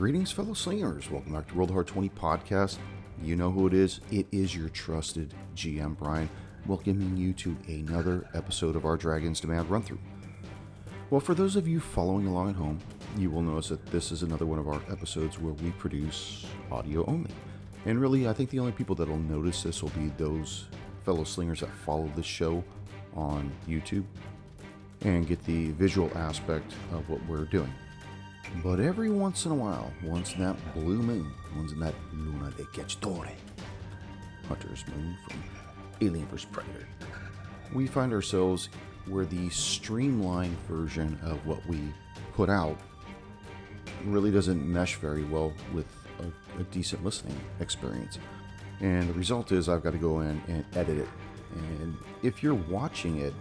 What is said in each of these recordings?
Greetings, fellow slingers. Welcome back to World of Hard 20 podcast. You know who it is. It is your trusted GM, Brian, welcoming you to another episode of our Dragon's Demand run through. Well, for those of you following along at home, you will notice that this is another one of our episodes where we produce audio only. And really, I think the only people that'll notice this will be those fellow slingers that follow the show on YouTube and get the visual aspect of what we're doing. But every once in a while, once in that blue moon, once in that Luna de Cacciatore, Hunter's Moon from Alien vs. Predator, we find ourselves where the streamlined version of what we put out really doesn't mesh very well with a, a decent listening experience. And the result is I've got to go in and edit it. And if you're watching it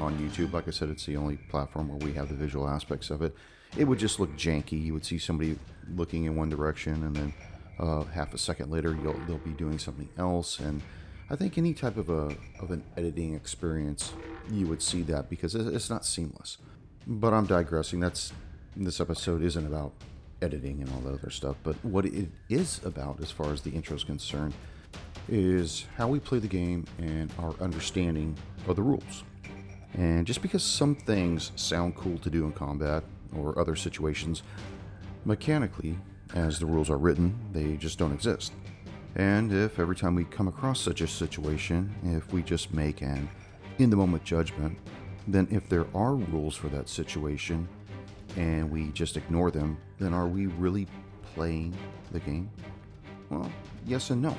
on YouTube, like I said, it's the only platform where we have the visual aspects of it it would just look janky. You would see somebody looking in one direction, and then uh, half a second later, they'll be doing something else. And I think any type of a of an editing experience, you would see that because it's not seamless. But I'm digressing. That's this episode isn't about editing and all that other stuff. But what it is about, as far as the intro is concerned, is how we play the game and our understanding of the rules. And just because some things sound cool to do in combat or other situations, mechanically, as the rules are written, they just don't exist. And if every time we come across such a situation, if we just make an in the moment judgment, then if there are rules for that situation and we just ignore them, then are we really playing the game? Well, yes and no.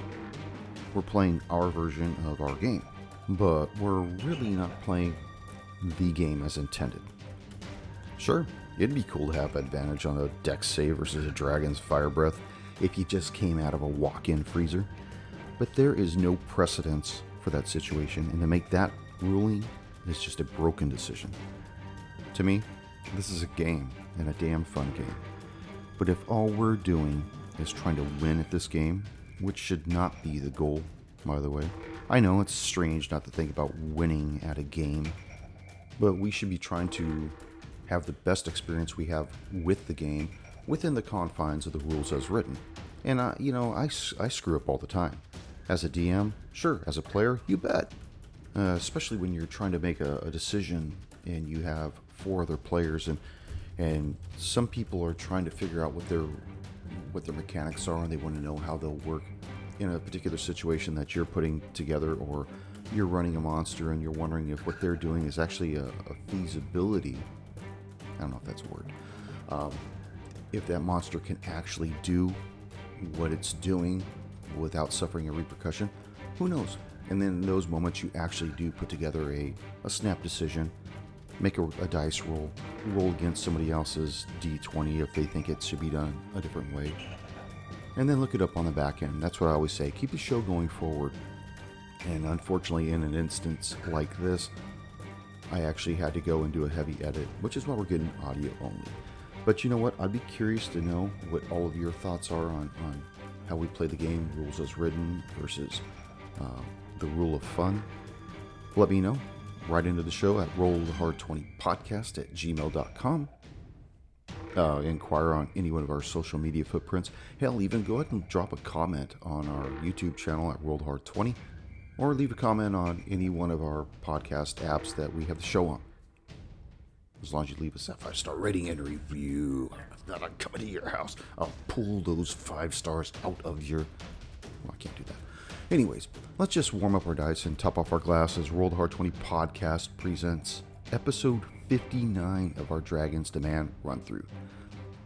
We're playing our version of our game, but we're really not playing the game as intended. Sure, It'd be cool to have advantage on a dex save versus a dragon's fire breath if you just came out of a walk in freezer. But there is no precedence for that situation, and to make that ruling is just a broken decision. To me, this is a game, and a damn fun game. But if all we're doing is trying to win at this game, which should not be the goal, by the way, I know it's strange not to think about winning at a game, but we should be trying to have the best experience we have with the game within the confines of the rules as written. And, uh, you know, I, I screw up all the time. As a DM, sure. As a player, you bet. Uh, especially when you're trying to make a, a decision and you have four other players and and some people are trying to figure out what their what their mechanics are and they want to know how they'll work in a particular situation that you're putting together or you're running a monster and you're wondering if what they're doing is actually a, a feasibility I don't know if that's a word. Um, if that monster can actually do what it's doing without suffering a repercussion, who knows? And then in those moments, you actually do put together a, a snap decision, make a, a dice roll, roll against somebody else's d20 if they think it should be done a different way, and then look it up on the back end. That's what I always say keep the show going forward. And unfortunately, in an instance like this, I actually had to go and do a heavy edit, which is why we're getting audio only. But you know what? I'd be curious to know what all of your thoughts are on, on how we play the game, rules as written versus uh, the rule of fun. Let me know. Right into the show at rollhard20podcast at gmail.com. Uh, inquire on any one of our social media footprints. Hell, even go ahead and drop a comment on our YouTube channel at rollhard20 or leave a comment on any one of our podcast apps that we have the show on. As long as you leave us that five star rating and review, then I'm coming to your house. I'll pull those five stars out of your. Well, I can't do that. Anyways, let's just warm up our dice and top off our glasses. Roll Hard 20 Podcast presents episode 59 of our Dragon's Demand run through.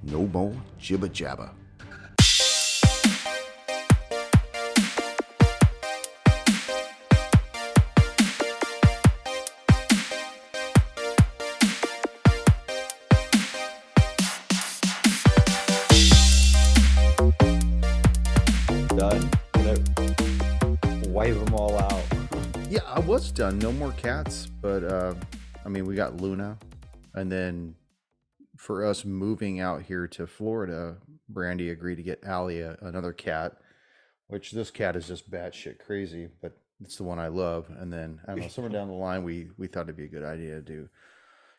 No more jibba jabba. Done. No more cats, but uh, I mean, we got Luna, and then for us moving out here to Florida, Brandy agreed to get Allie another cat, which this cat is just batshit crazy, but it's the one I love. And then I don't know, somewhere down the line, we we thought it'd be a good idea to do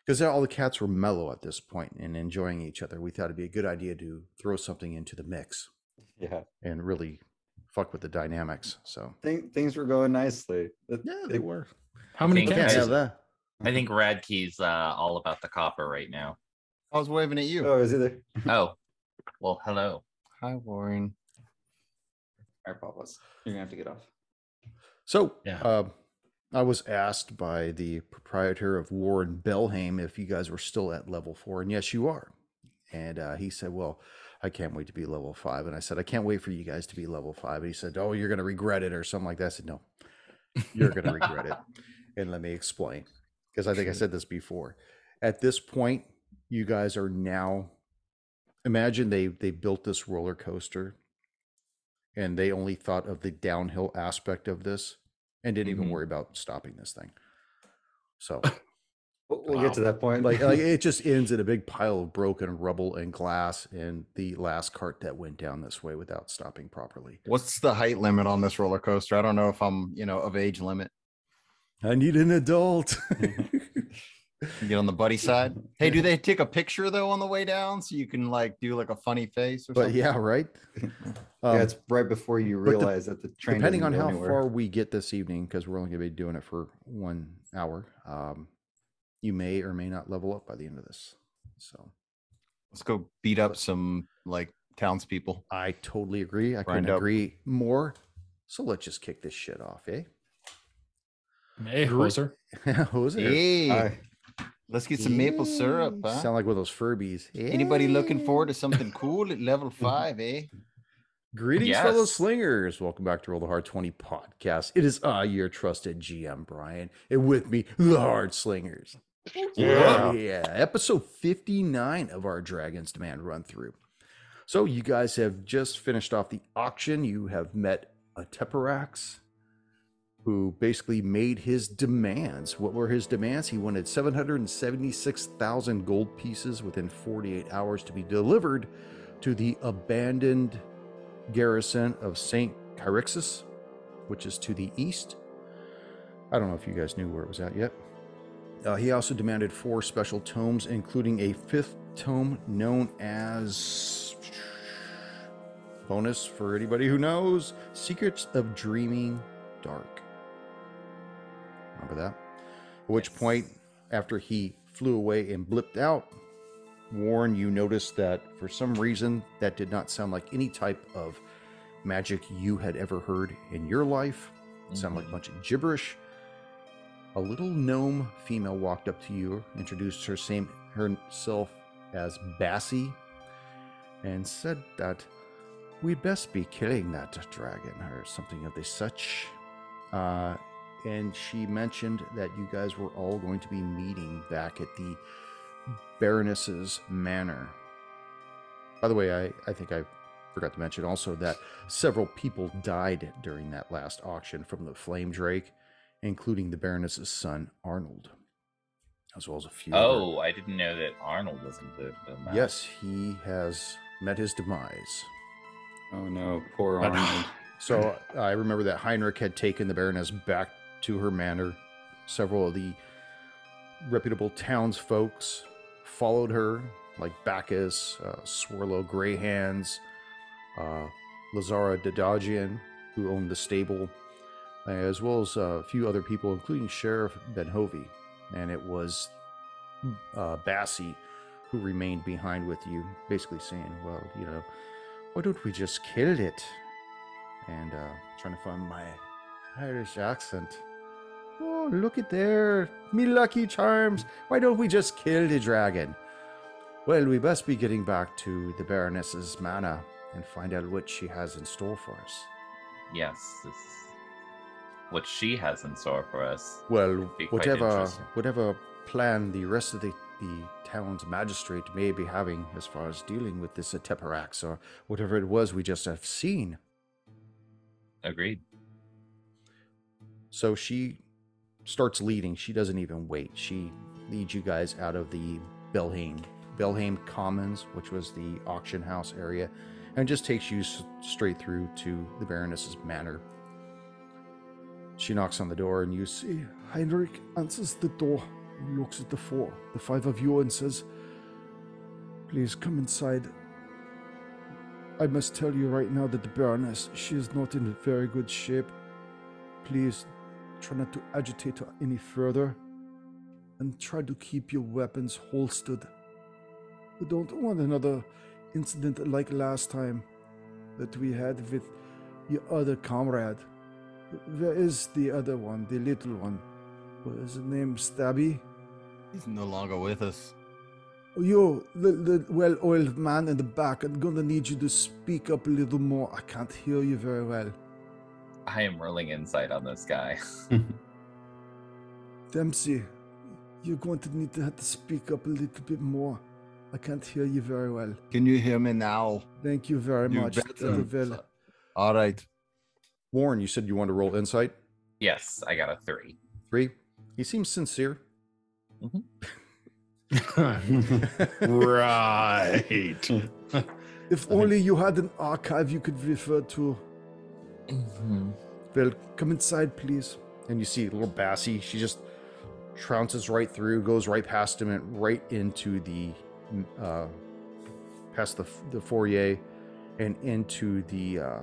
because all the cats were mellow at this point and enjoying each other. We thought it'd be a good idea to throw something into the mix Yeah, and really fuck with the dynamics. So Thing, things were going nicely. It- yeah, it- they were. How many Think Can't cats? have that. I think Radkey's uh, all about the copper right now. I was waving at you. Oh, is it there? Oh, well, hello. Hi, Warren. All right, Papas, you're gonna have to get off. So, Yeah. uh, I was asked by the proprietor of Warren Belhaim if you guys were still at level four, and yes, you are. And uh, he said, "Well, I can't wait to be level five. And I said, "I can't wait for you guys to be level five. And he said, "Oh, you're going to regret it or something like that." I said, "No, you're going to regret it." And let me explain, because I think I said this before. At this point, you guys are now. Imagine they they built this roller coaster and they only thought of the downhill aspect of this and didn't even Mhm. worry about stopping this thing. So, We'll, we'll get to that point. like, like it just ends in a big pile of broken rubble and glass, and the last cart that went down this way without stopping properly. What's the height limit on this roller coaster? I don't know if I'm, you know, of age limit. I need an adult. You get on the buddy side. Hey, do they take a picture though on the way down so you can like do like a funny face or but something? yeah, right. yeah, Um, it's right before you but the- realize that the train. depending on how anywhere. far we get this evening, because we're only going to be doing it for one hour, um, you may or may not level up by the end of this. So Let's go beat up some like townspeople. I totally agree. I couldn't up. agree more. So let's just kick this shit off, eh? Hey, Gre- hoser. Hey, Hi. let's get some maple syrup. Huh? Sound like one of those Furbies. Anybody looking forward to something cool at level five, eh? Greetings, fellow slingers. Welcome back to Roll the Hard 20 podcast. It is I, your trusted GM, Brian, and with me, the Hard Slingers. Yeah. Oh, yeah. Episode 59 of our Dragon's Demand run through. So, you guys have just finished off the auction. You have met a Teperax who basically made his demands. What were his demands? He wanted 776,000 gold pieces within 48 hours to be delivered to the abandoned garrison of St. Chirixus, which is to the east. I don't know if you guys knew where it was at yet. Uh, he also demanded four special tomes, including a fifth tome known as bonus for anybody who knows Secrets of Dreaming Dark. Remember that? At which Yes. point, after he flew away and blipped out, Warren, you noticed that for some reason that did not sound like any type of magic you had ever heard in your life. It sounded like a bunch of gibberish. A little gnome female walked up to you, introduced her same herself as Bassie, and said that we'd best be killing that dragon or something of the such. Uh, and she mentioned that you guys were all going to be meeting back at the Baroness's manor. By the way, I, I think I forgot to mention also that several people died during that last auction from the Flame Drake, including the Baroness's son, Arnold, as well as a few. other- Oh, I didn't know that Arnold was included in that. yes, he has met his demise. Oh no, poor Arnold. So I remember that Heinrich had taken the Baroness back to her manor. Several of the reputable townsfolks followed her, like Bacchus, uh, Swirlo Greyhands, uh, Lazara Dadagian, who owned the stable, as well as a few other people, including Sheriff Benhovy. And it was uh, who remained behind with you, basically saying, well, you know, why don't we just kill it? and uh, trying to find my Irish accent. Oh, look at there, me lucky charms. Why don't we just kill the dragon? Well, we must be getting back to the Baroness's manor and find out what she has in store for us. Yes. This, what she has in store for us. Well, whatever whatever plan the rest of the, the town's magistrate may be having as far as dealing with this Ateparax or whatever it was we just have seen. Agreed. So she starts leading. She doesn't even wait. She leads you guys out of the Belhaim, Belhaim Commons, which was the auction house area, and just takes you s- straight through to the Baroness's manor. She knocks on the door, and you see Heinrich answers the door, looks at the four, the five of you, and says, Please come inside. I must tell you right now that the Baroness, she is not in very good shape. Please try not to agitate her any further and try to keep your weapons holstered. We don't want another incident like last time that we had with your other comrade. Where is the other one, the little one? What is his name? Stabby? He's no longer with us. You, the, the well oiled man in the back, I'm gonna need you to speak up a little more. I can't hear you very well. I am rolling insight on this guy. Dempsey, you're going to need to have to speak up a little bit more. I can't hear you very well. Can you hear me now? Thank you very You much. better. All right. Warren, you said you wanted to roll insight. yes, I got a three. Three. He seems sincere. right. If only you had an archive you could refer to. Well, come inside, please. And you see little Bassie. She just trounces right through, goes right past him, and right into the, uh, past the the foyer, and into the uh,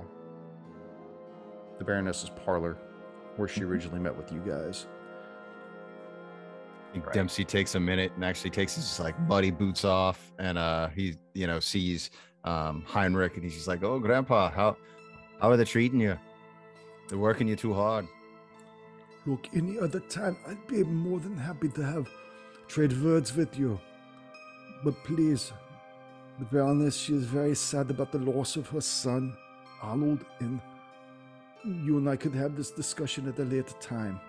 the Baroness's parlor, where she originally met with you guys. I think Right. Dempsey takes a minute and actually takes his like muddy boots off, and uh, he you know sees um, Heinrich, and he's just like, "Oh, Grandpa, how how are they treating you? They're working you too hard." Look, any other time, I'd be more than happy to have trade words with you. But please, the Baroness, she is very sad about the loss of her son, Arnold, and you and I could have this discussion at a later time.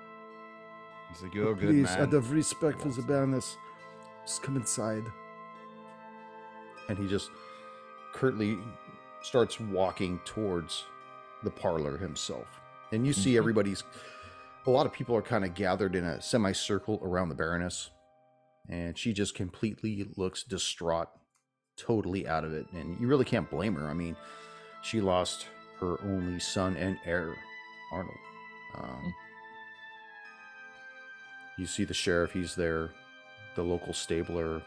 He's like, "You're a good please, man." out of respect for the Baroness, just come inside. and he just curtly starts walking towards the parlor himself. And you see Mhm. everybody's a lot of people are kind of gathered in a semicircle around the Baroness, and she just completely looks distraught, totally out of it. And you really can't blame her. I mean, she lost her only son and heir, Arnold. Um, you see the sheriff, he's there, the local stabler,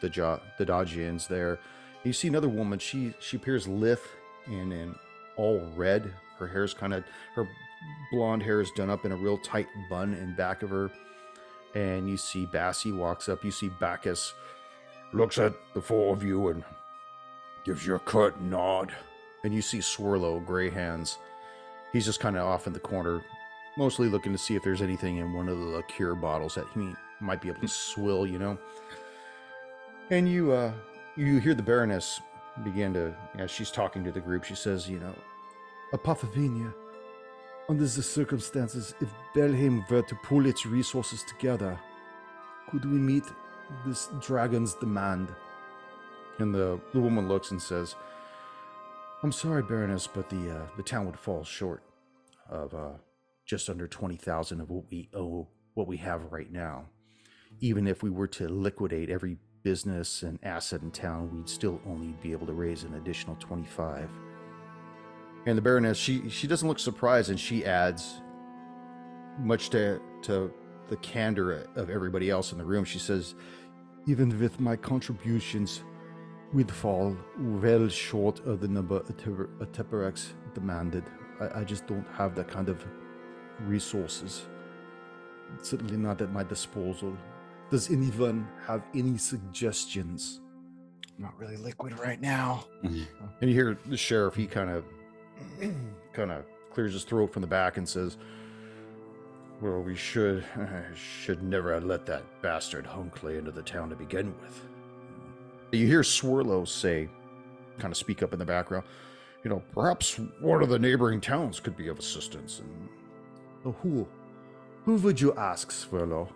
the jo- the Dodgians there. You see another woman. She she appears lithe and in all red. Her hair's kind of her blonde hair is done up in a real tight bun in back of her. And you see Bassie walks up. You see Bacchus looks at the four of you and gives you a curt nod. And you see Swirlo, gray hands. He's just kind of off in the corner, mostly looking to see if there's anything in one of the liqueur bottles that he might be able to swill, you know. And you uh you hear the Baroness begin to as she's talking to the group, she says, you know, Apophenia, under the circumstances, if Belhaim were to pull its resources together, could we meet this dragon's demand? and the, the woman looks and says, I'm sorry, Baroness, but the uh, the town would fall short of uh, just under twenty thousand of what we owe what we have right now. Even if we were to liquidate every business and asset in town, we'd still only be able to raise an additional twenty five. And the Baroness, she she doesn't look surprised, and she adds, much to to the candor of everybody else in the room, she says, Even with my contributions, we'd fall well short of the number a Teperex demanded. I, I just don't have that kind of resources. Certainly not at my disposal. Does anyone have any suggestions? Not really liquid right now. Mm-hmm. And you hear the sheriff, he kind of kind of clears his throat from the back and says, Well, we should should never have let that bastard Hunkley into the town to begin with. You hear Swirlo say, kind of speak up in the background, you know, perhaps one of the neighboring towns could be of assistance. And who? Who would you ask, Swirlo?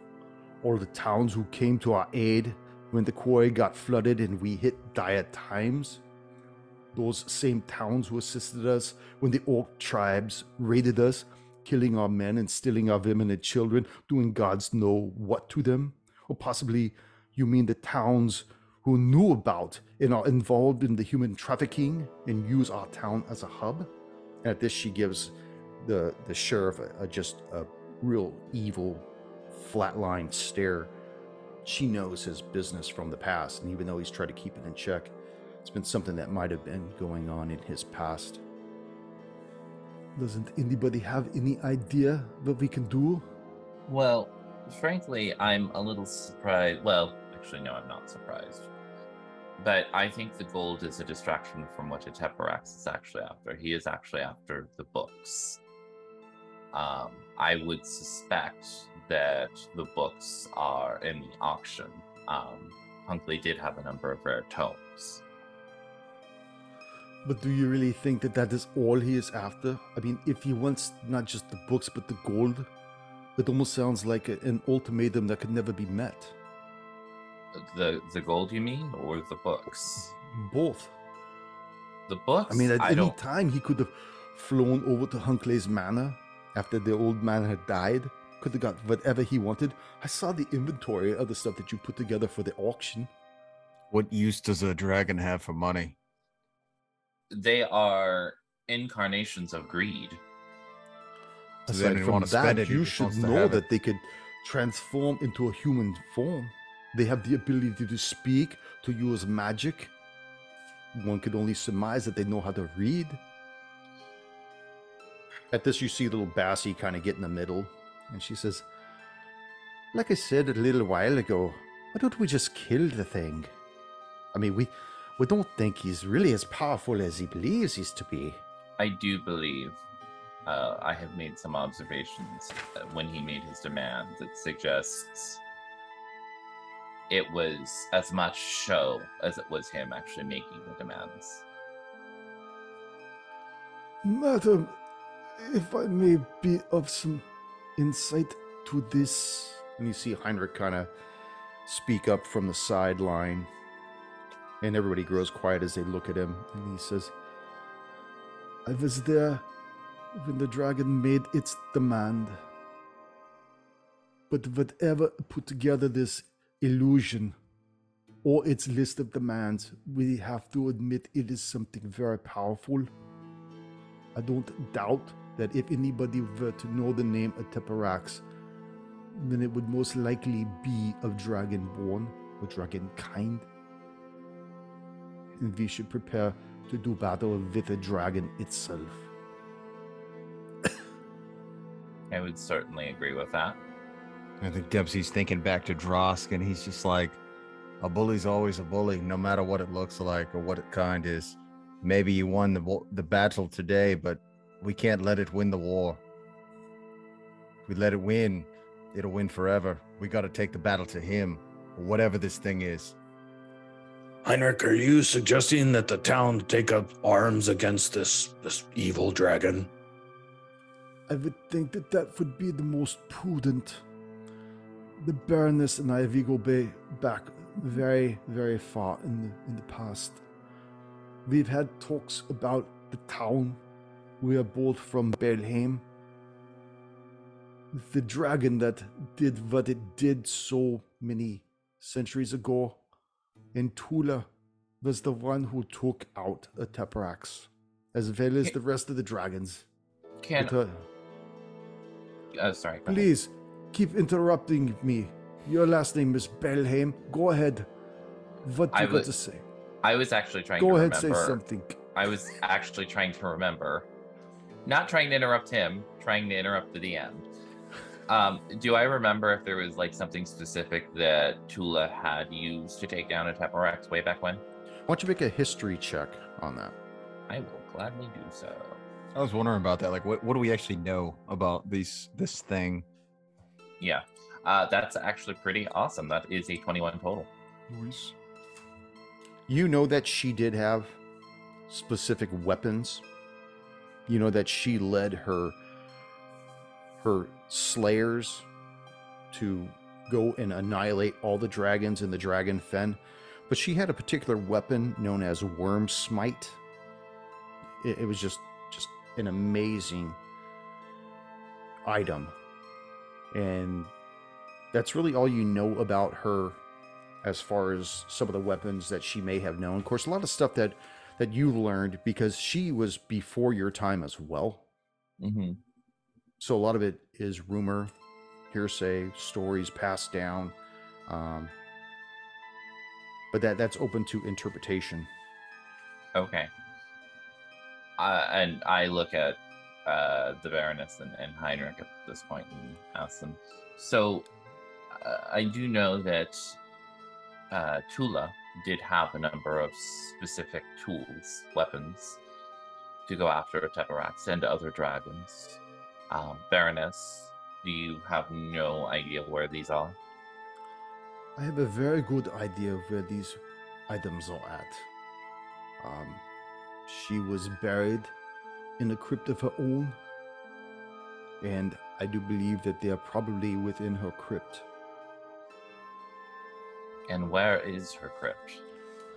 All the towns who came to our aid when the quarry got flooded and we hit dire times? Those same towns who assisted us when the orc tribes raided us, killing our men and stealing our women and children, doing gods know what to them? Or possibly you mean the towns who knew about and are involved in the human trafficking and use our town as a hub? And at this, she gives the the sheriff a, a just a real evil flatline stare she knows his business from the past, and even though he's tried to keep it in check, it's been something that might have been going on in his past. Doesn't anybody have any idea what we can do? Well, frankly, I'm a little surprised. Well, actually, no, I'm not surprised. But I think the gold is a distraction from what Ateparax is actually after. He is actually after the books. Um, I would suspect that the books are in the auction. Um, Hunkley did have a number of rare tomes. But do you really think that that is all he is after? I mean, if he wants not just the books but the gold, it almost sounds like an ultimatum that could never be met. The the gold, you mean, or the books? Both. The books. I mean, at I any don't. time he could have flown over to Hunkley's manor after the old man had died. Could have got whatever he wanted. I saw the inventory of the stuff that you put together for the auction. What use does a dragon have for money? They are incarnations of greed. So Aside from that, it, you should know have it. that they could transform into a human form. They have the ability to speak, to use magic. One could only surmise that they know how to read. At this, you see little Bassie kind of get in the middle, and she says, Like I said a little while ago, why don't we just kill the thing? I mean, we we don't think he's really as powerful as he believes he's to be. I do believe uh, I have made some observations uh, when he made his demand that suggests it was as much show as it was him actually making the demands. Madam, if I may be of some insight to this. And you see Heinrich kind of speak up from the sideline, and everybody grows quiet as they look at him, and he says, I was there when the dragon made its demand. But whatever put together this illusion or its list of demands, we have to admit it is something very powerful. I don't doubt that if anybody were to know the name Ateparax, then it would most likely be of dragonborn or dragon kind. And we should prepare to do battle with the dragon itself. I would certainly agree with that. I think Dempsey's thinking back to Drosk, and he's just like, a bully's always a bully, no matter what it looks like or what it kind is. Maybe you won the the battle today, but we can't let it win the war. If we let it win, it'll win forever. We got to take the battle to him, whatever this thing is. Heinrich, are you suggesting that the town take up arms against this this evil dragon? I would think that that would be the most prudent. The Baroness and I, we go back very, very far in the, in the past. We've had talks about the town. We are both from Belhaim. The dragon that did what it did so many centuries ago in Tula was the one who took out a Teparax, as well as the rest of the dragons. Can But, uh, uh, sorry. Please, ahead. Please keep interrupting me. Your last name is Belhaim. Go ahead. What do you got to say? I was actually trying to. Go to ahead, remember. say something. I was actually trying to remember, not trying to interrupt him, trying to interrupt the DM. Um, do I remember if there was like something specific that Tula had used to take down a Teparax way back when? Why don't you make a history check on that? I will gladly do so. I was wondering about that. Like, what, what do we actually know about these this thing? Yeah, uh, that's actually pretty awesome. That is a 21 total. You know that she did have specific weapons. You know that she led her her slayers to go and annihilate all the dragons in the dragon fen. But she had a particular weapon known as Worm Smite. It, it was just just an amazing item. And that's really all you know about her as far as some of the weapons that she may have known. Of course, a lot of stuff that that you learned because she was before your time as well. Mm-hmm. So a lot of it is rumor, hearsay, stories passed down. Um, but that that's open to interpretation. Okay. Uh, and I look at uh, the Baroness and, and Heinrich at this point and ask them. So, uh, I do know that uh, Tula did have a number of specific tools, weapons, to go after Teparax and other dragons. Um, Baroness, do you have no idea where these are? I have a very good idea of where these items are at. Um, she was buried in a crypt of her own, and I do believe that they are probably within her crypt. And where is her crypt?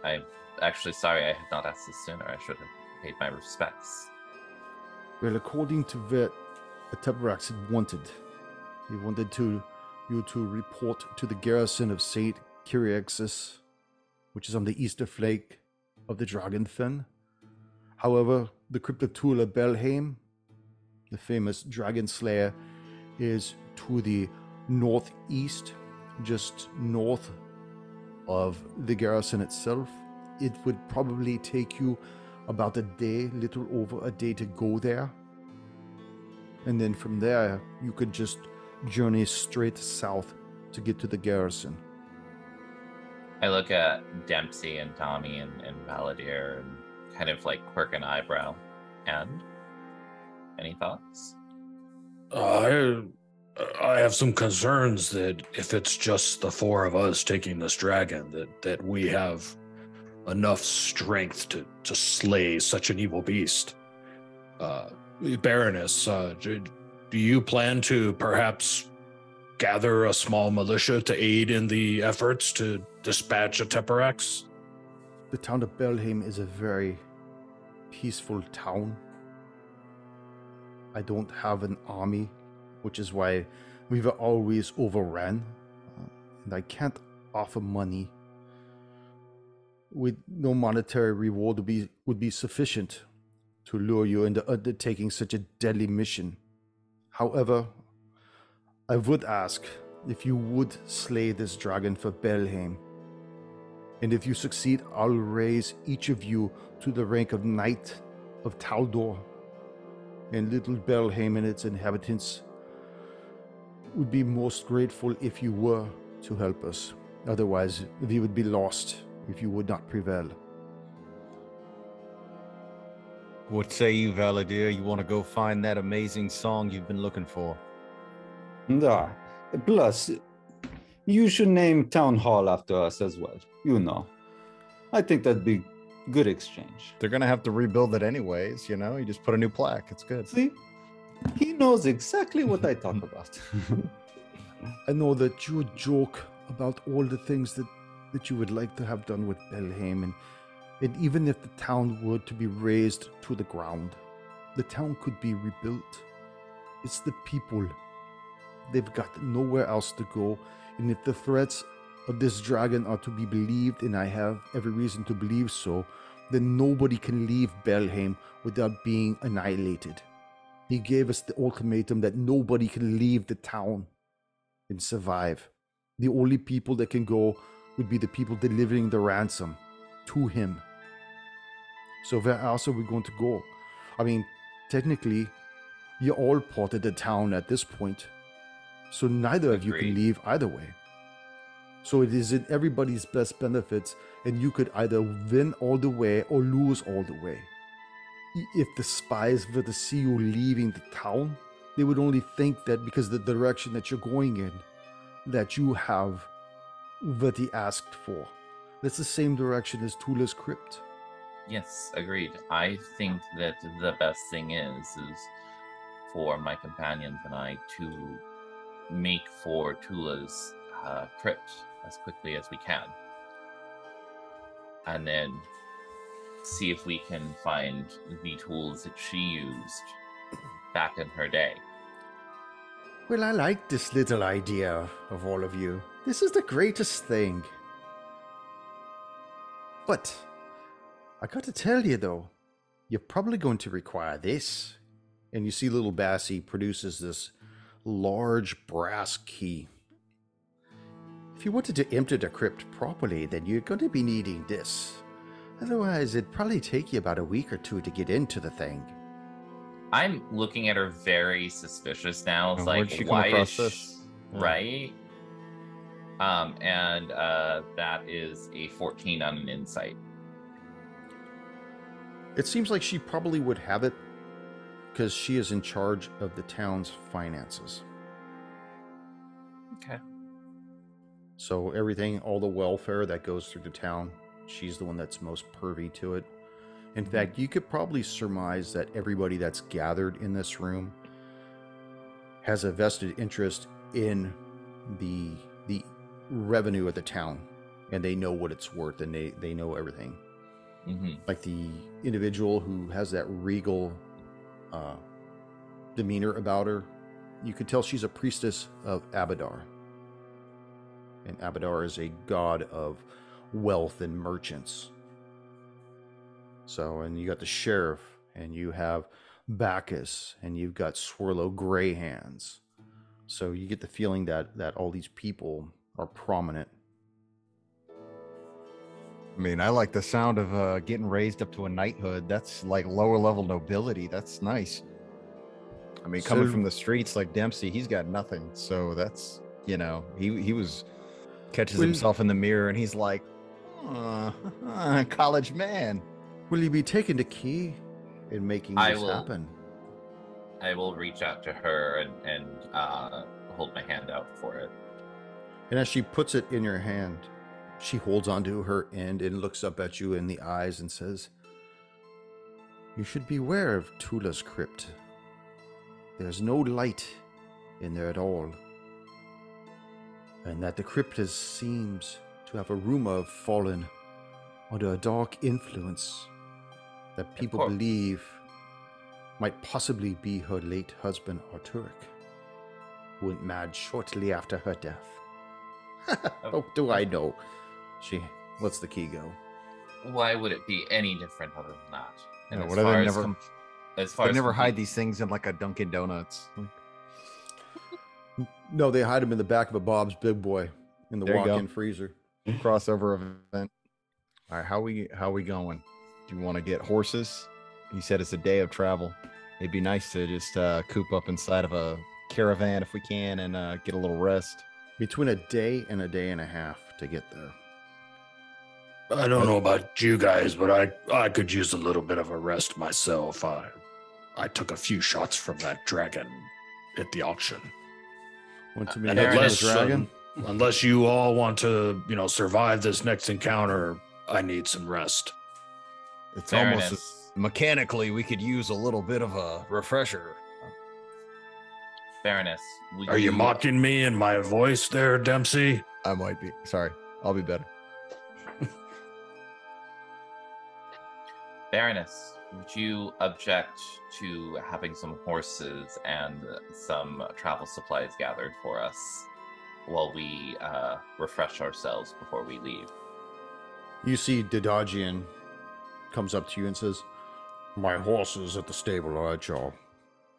I'm actually sorry I had not asked this sooner. I should have paid my respects. Well, according to what had wanted, he wanted to you to report to the garrison of Saint Kyriaxis, which is on the eastern flank of the Dragonfen. However, the crypt of Tula Belhaim, the famous dragon slayer, is to the northeast, just north of the garrison itself. It would probably take you about a day, little over a day to go there. And then from there, you could just journey straight south to get to the garrison. I look at Dempsey and Tommy and, and Valadier and kind of like quirk an eyebrow. And any thoughts? I I have some concerns that if it's just the four of us taking this dragon, that that we have enough strength to to slay such an evil beast. Uh, Baroness, uh, do, do you plan to perhaps gather a small militia to aid in the efforts to dispatch a Teparax? The town of Belhaim is a very peaceful town. I don't have an army, which is why we were always overrun, uh, and I can't offer money. With no monetary reward would be would be sufficient to lure you into undertaking such a deadly mission. However, I would ask if you would slay this dragon for Belhaim. And if you succeed, I'll raise each of you to the rank of Knight of Taldor. And little Belhaim and its inhabitants would be most grateful if you were to help us. Otherwise, we would be lost if you would not prevail. What say you, Valadier? You want to go find that amazing song you've been looking for? Da. Plus, you should name town hall after us as well. You know, I think that'd be good exchange. They're gonna have to rebuild it anyways. You know, you just put a new plaque. It's good. See, he knows exactly what I talk about. I know that you joke about all the things that, that you would like to have done with Belhaim, and, and even if the town were to be razed to the ground, the town could be rebuilt. It's the people. They've got nowhere else to go, and if the threats of this dragon are to be believed, and I have every reason to believe so, then nobody can leave Belhaim without being annihilated. He gave us the ultimatum that nobody can leave the town and survive. The only people that can go would be the people delivering the ransom to him. So where else are we going to go? I mean, technically, you're all part of the town at this point. So neither of you can leave either way. So it is in everybody's best benefits, and you could either win all the way or lose all the way. If the spies were to see you leaving the town, they would only think that because the direction that you're going in, that you have what he asked for. That's the same direction as Tula's crypt. Yes, agreed. I think that the best thing is is for my companions and I to make for Tula's uh, crypt as quickly as we can, and then see if we can find the tools that she used back in her day. Well, I like this little idea of all of you. This is the greatest thing. But I got to tell you though, you're probably going to require this. And you see little Bassie produces this large brass key. If you wanted to empty the crypt properly, then you're going to be needing this. Otherwise, it'd probably take you about a week or two to get into the thing. I'm looking at her very suspicious now. It's like, she why is she- this? Yeah. right? Um, and uh, that is a 14 on an insight. It seems like she probably would have it because she is in charge of the town's finances. Okay. So everything, all the welfare that goes through the town, she's the one that's most pervy to it. In fact, you could probably surmise that everybody that's gathered in this room has a vested interest in the the revenue of the town, and they know what it's worth, and they they know everything. hmm Like the individual who has that regal uh, demeanor about her, you could tell she's a priestess of Abadar. And Abadar is a god of wealth and merchants. So, and you got the sheriff, and you have Bacchus, and you've got Swirlo Greyhands. So you get the feeling that that all these people are prominent. I mean, I like the sound of uh, getting raised up to a knighthood. That's like lower level nobility. That's nice. I mean, coming So- from the streets like Dempsey, he's got nothing. So that's you know, he he was catches Well- himself in the mirror and he's like, uh, college man. Will you be taking the key and making I this will. happen? I will reach out to her and, and uh, hold my hand out for it. And as she puts it in your hand, she holds onto her end and looks up at you in the eyes and says, You should beware of Tula's crypt. There's no light in there at all. And that the crypt is, seems to have a rumor of fallen under a dark influence that people believe might possibly be her late husband Arturic, who went mad shortly after her death. oh, do I know? She lets the key go. Why would it be any different other than that? Yeah, as what do they far as never- com- as far They as never hide these things in like a Dunkin' Donuts. No, they hide them in the back of a Bob's Big Boy in the There walk-in freezer. crossover event. All right, how we how we going? Do you want to get horses? He said it's a day of travel. It'd be nice to just uh, coop up inside of a caravan if we can and uh, get a little rest. Between a day and a day and a half to get there. I don't know about you guys, but I I could use a little bit of a rest myself. I I took a few shots from that dragon at the auction. Went to meet And unless the dragon. um, unless you all want to, you know, survive this next encounter, I need some rest. It's Fair almost enough. as- mechanically we could use a little bit of a refresher. fairness. would Are you mocking me in my voice there, Dempsey? I might be sorry. I'll be better. Baroness, would you object to having some horses and some travel supplies gathered for us while we uh, refresh ourselves before we leave? You see Didagian comes up to you and says, My horse is at the stable, all right, y'all.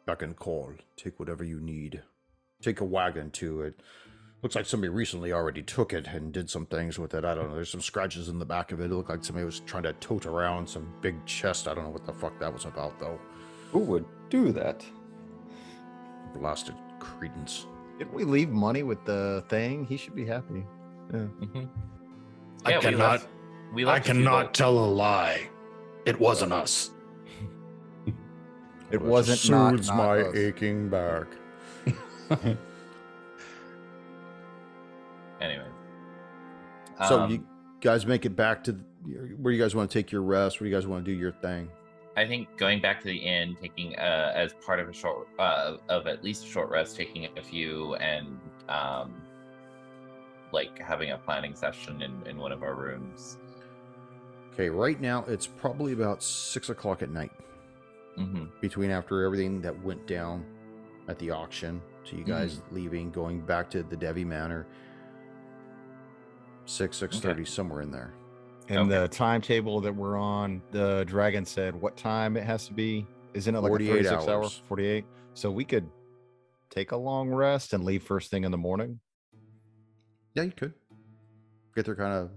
Back and call. Take whatever you need. Take a wagon too. It looks like somebody recently already took it and did some things with it. I don't know. There's some scratches in the back of it. It looked like somebody was trying to tote around some big chest. I don't know what the fuck that was about though. Who would do that? Blasted credence. Didn't we leave money with the thing? He should be happy. Yeah. Mm-hmm. I we cannot left- we left a few cannot boat- tell a lie. It wasn't us. It wasn't not, soothes not my us. aching back. So Um, you guys make it back to where you guys want to take your rest. Where you guys want to do your thing. I think going back to the inn, taking uh, as part of a short uh, of at least a short rest, taking a few, and um, like having a planning session in, in one of our rooms. Okay, right now it's probably about six o'clock at night. hmm Between after everything that went down at the auction, to you guys leaving, going back to the Devi Manor. Six six thirty, somewhere in there. And Okay. the timetable that we're on, the dragon said what time it has to be. Isn't it like a 48 36 hour? hours. 48. So we could take a long rest and leave first thing in the morning. Yeah, you could. get there kind of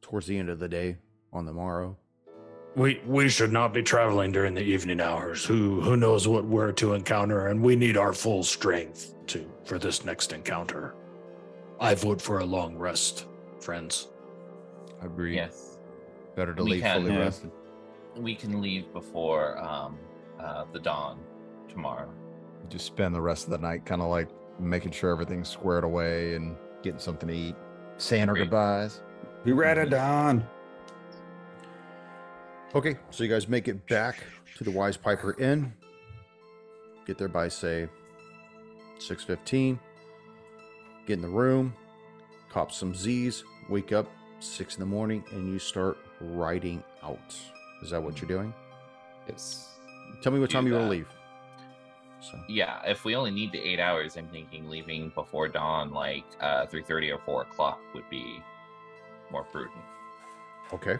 towards the end of the day on the morrow. We we should not be traveling during the evening hours. Who who knows what we're to encounter, and we need our full strength to for this next encounter. I vote for a long rest, friends. I agree. Yes. Better to We leave can, fully yeah. rested. We can leave before um, uh, the dawn tomorrow. Just spend the rest of the night kind of like making sure everything's squared away and getting something to eat, saying our Great. goodbyes. Be ready, Don. Okay, so you guys make it back to the Wise Piper Inn. Get there by say 6:15. Get in the room, cop some Z's, wake up six in the morning, and you start riding out. Is that what you're doing? Yes. Tell me what Do time you will that. leave. So Yeah, if we only need the eight hours, I'm thinking leaving before dawn, like uh, three thirty or four o'clock, would be more prudent. okay.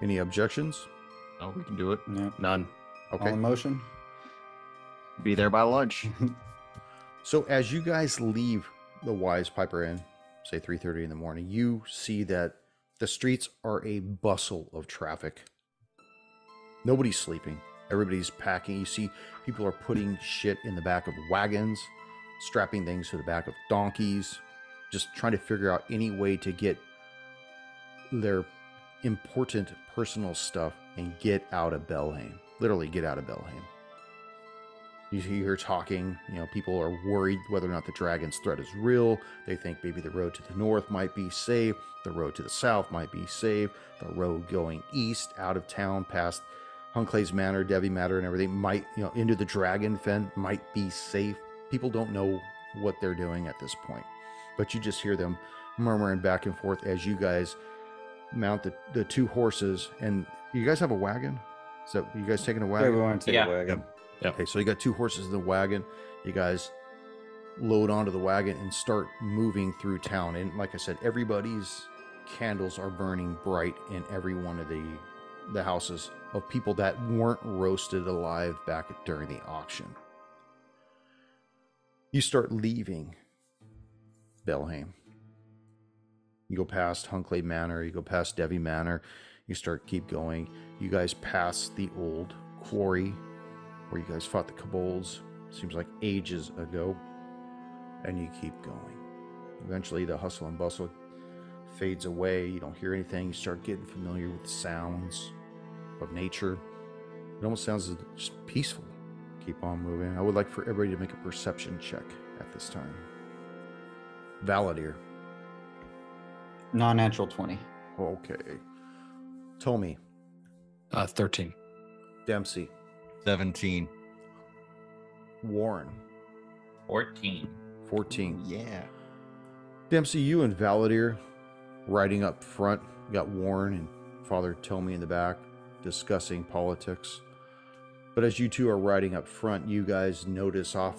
Any objections? Oh, we can do it. Yeah. None. All Okay. in motion. Be there by lunch. So as you guys leave the Wise Piper Inn, say 3:30 in the morning, you see that the streets are a bustle of traffic. Nobody's sleeping. Everybody's packing. You see people are putting shit in the back of wagons, strapping things to the back of donkeys, just trying to figure out any way to get their important personal stuff and get out of Belhaim. Literally get out of Belhaim. You hear her talking, you know, people are worried whether or not the dragon's threat is real. They think maybe the road to the north might be safe, the road to the south might be safe, the road going east out of town past Hunclay's Manor, Devi Manor, and everything might, you know, into the Dragon Fen might be safe. People don't know what they're doing at this point, but you just hear them murmuring back and forth as you guys mount the, the two horses. And you guys have a wagon? So you guys taking a Yeah, wagon? we want to take Yeah. a wagon. Okay, so you got two horses in the wagon. You guys load onto the wagon and start moving through town. And like I said, everybody's candles are burning bright in every one of the the houses of people that weren't roasted alive back during the auction. You start leaving Belhaim. You go past Hunkley Manor, you go past Devi Manor, you start keep going. You guys pass the old quarry where you guys fought the kobolds. Seems like ages ago. And you keep going. Eventually, the hustle and bustle fades away. You don't hear anything. You start getting familiar with the sounds of nature. It almost sounds just peaceful. Keep on moving. I would like for everybody to make a perception check at this time. Valadir. Non-natural twenty. Okay. Tommy. Uh, Thirteen. Dempsey. 17. Warren. Fourteen. 14. Yeah. Dempsey, you and Valadir riding up front. You got Warren and Father Tommy in the back discussing politics. But as you two are riding up front, you guys notice off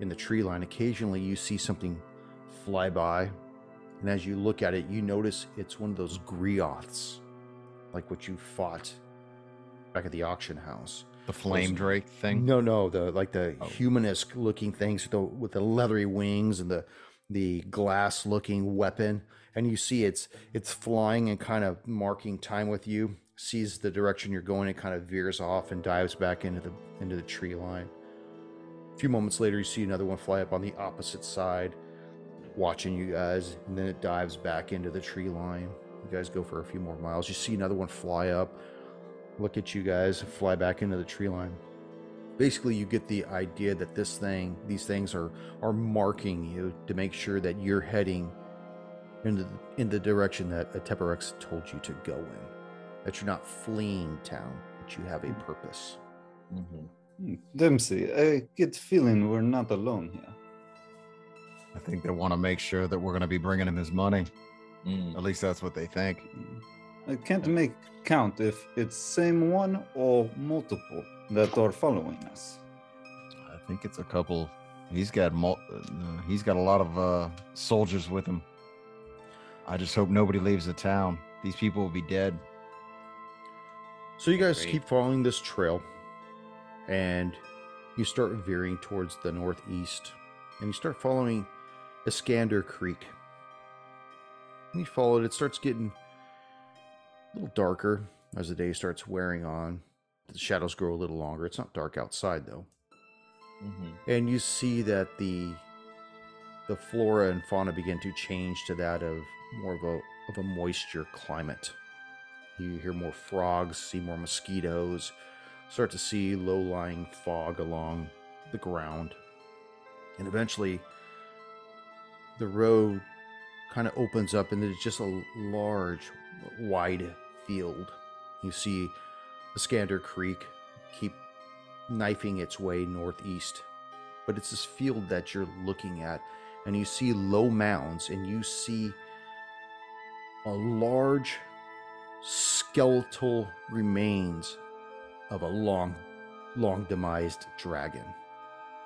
in the tree line, occasionally you see something fly by. And as you look at it, you notice it's one of those grioths, like what you fought back at the auction house. The flame drake thing. No, no, the like the Oh. humanesque looking things with the, with the leathery wings and the the glass looking weapon, and you see it's it's flying and kind of marking time with you. Sees the direction you're going, and kind of veers off and dives back into the into the tree line. A few moments later, you see another one fly up on the opposite side, watching you guys, and then it dives back into the tree line. You guys go for a few more miles. You see another one fly up, look at you guys, fly back into the tree line basically you get the idea that this thing these things are are marking you to make sure that you're heading in the in the direction that a Teperex told you to go in that you're not fleeing town that you have a purpose hmm Hmm, Dempsey, I get feeling we're not alone here. I think they want to make sure that we're going to be bringing him his money. Mm. At least that's what they think. I can't make count if it's same one or multiple that are following us. I think it's a couple. He's got mul- uh, he's got a lot of uh, soldiers with him. I just hope nobody leaves the town. These people will be dead. so you guys Great. keep following this trail and you start veering towards the northeast and you start following Iskander Creek. And you follow it, it starts getting a little darker as the day starts wearing on. The shadows grow a little longer. It's not dark outside though. Mhm. And you see that the the flora and fauna begin to change to that of more of a of a moisture climate. You hear more frogs, see more mosquitoes, start to see low-lying fog along the ground. And eventually the road kind of opens up and there's just a large wide field. You see Iskander Creek keep knifing its way northeast. But it's this field that you're looking at, and you see low mounds, and you see a large skeletal remains of a long, long demised dragon.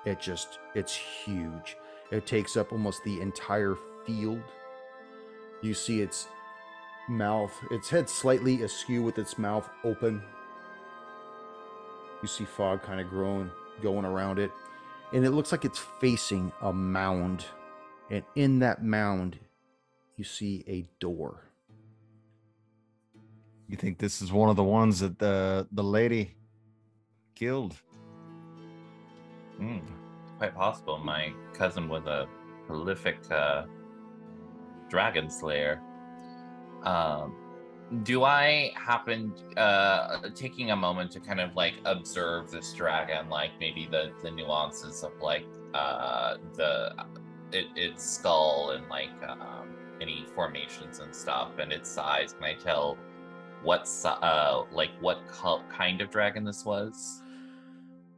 It just, it's huge. It takes up almost the entire field. You see its mouth, its head slightly askew with its mouth open. You see fog kind of growing, going around it. And it looks like it's facing a mound. And in that mound, you see a door. You think this is one of the ones that the the lady killed? Mm, quite possible. My cousin was a prolific uh, dragon slayer. Um, do I happen uh, taking a moment to kind of like observe this dragon, like maybe the the nuances of like uh, the it, its skull and like um, any formations and stuff and its size? Can I tell what si- uh like what kind of dragon this was?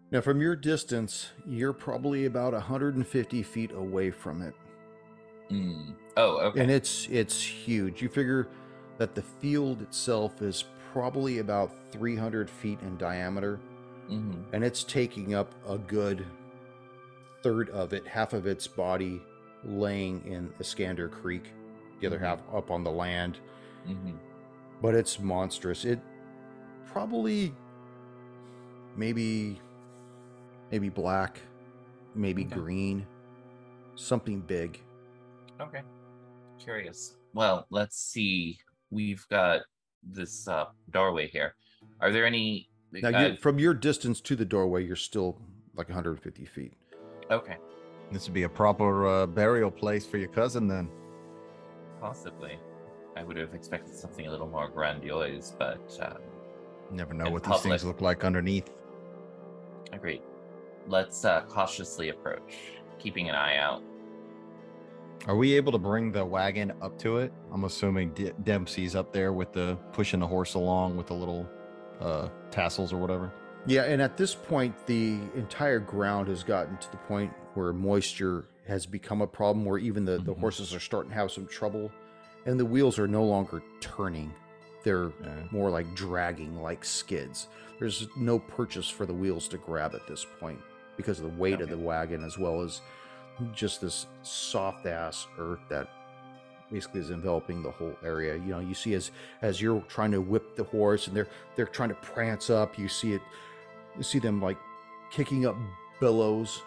Now, from your distance, you're probably about 150 feet away from it. Mm. Oh, okay. and it's it's huge. You figure that the field itself is probably about 300 feet in diameter, hmm and it's taking up a good third of it, half of its body laying in Iskander Creek, the other Mhm. half up on the land. hmm But it's monstrous. It probably maybe maybe black, maybe Okay. green, something big. Okay. Curious. Well, let's see. We've got this uh, doorway here. Are there any? Now, uh, you from your distance to the doorway, you're still like 150 feet. okay, This would be a proper uh, burial place for your cousin then. possibly. I would have expected something a little more grandiose, but uh, Never know In what these things look like underneath. agreed. Let's uh, cautiously approach, keeping an eye out. Are we able to bring the wagon up to it? I'm assuming D- Dempsey's up there with the pushing the horse along with the little uh, tassels or whatever. Yeah, and at this point, the entire ground has gotten to the point where moisture has become a problem, where even the, the Mhm. horses are starting to have some trouble, and the wheels are no longer turning. They're Yeah. more like dragging, like skids. There's no purchase for the wheels to grab at this point because of the weight of the wagon, as well as just this soft ass earth that basically is enveloping the whole area. You know, you see as as you're trying to whip the horse and they're they're trying to prance up, you see it you see them like kicking up billows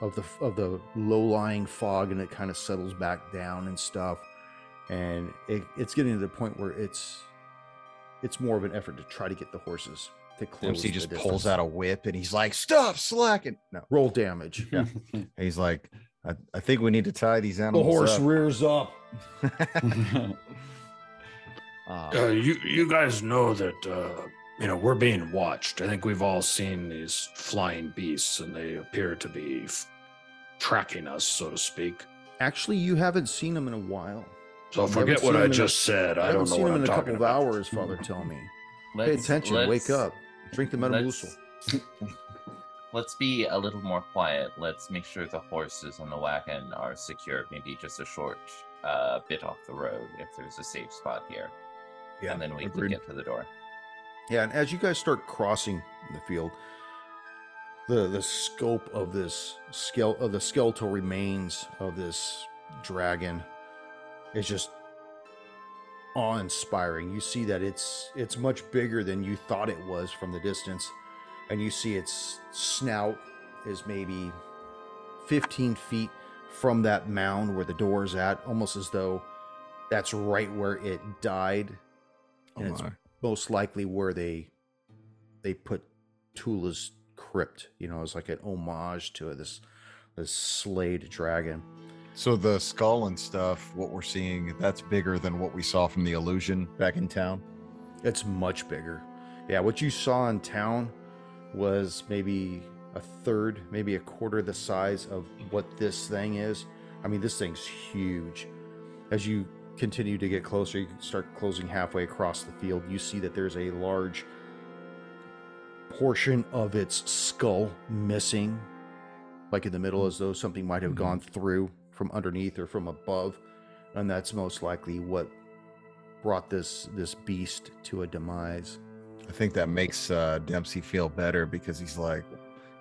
of the of the low-lying fog and it kind of settles back down and stuff. And it, it's getting to the point where it's it's more of an effort to try to get the horses to close. Dempsey the just distance. pulls out a whip and he's like, "Stop slacking!" No, roll damage. Yeah. he's like, "I, I think we need to tie these animals. The horse up." rears up. Ah, Uh, you you guys know that uh, you know we're being watched. I think we've all seen these flying beasts, and they appear to be f- tracking us, so to speak. Actually, you haven't seen them in a while. So You forget what I in a- just said. I, I, haven't don't know seen what them I'm in a talking couple of about. hours, Father. Tell me. Pay Let's- attention. Wake up. Drink the Metamucil. Let's, be a little more quiet. Let's make sure the horses and the wagon are secure. Maybe just a short uh, bit off the road if there's a safe spot here. Yeah, and then we agreed. can get to the door. Yeah, and as you guys start crossing the field, the the scope of this skele- of the skeletal remains of this dragon is just awe-inspiring. You see that it's it's much bigger than you thought it was from the distance, and you see its snout is maybe 15 feet from that mound where the door is at, almost as though that's right where it died. Oh it's my. most likely where they they put Tula's crypt, you know, as like an homage to this this slayed dragon. So the skull and stuff, what we're seeing, that's bigger than what we saw from the illusion back in town. It's much bigger. Yeah, what you saw in town was maybe a third, maybe a quarter the size of what this thing is. I mean, this thing's huge. As you continue to get closer, you start closing halfway across the field, you see that there's a large portion of its skull missing, like in the middle, as though something might have Mhm. gone through from underneath or from above. And that's most likely what brought this this beast to a demise. I think that makes uh, Dempsey feel better because he's like,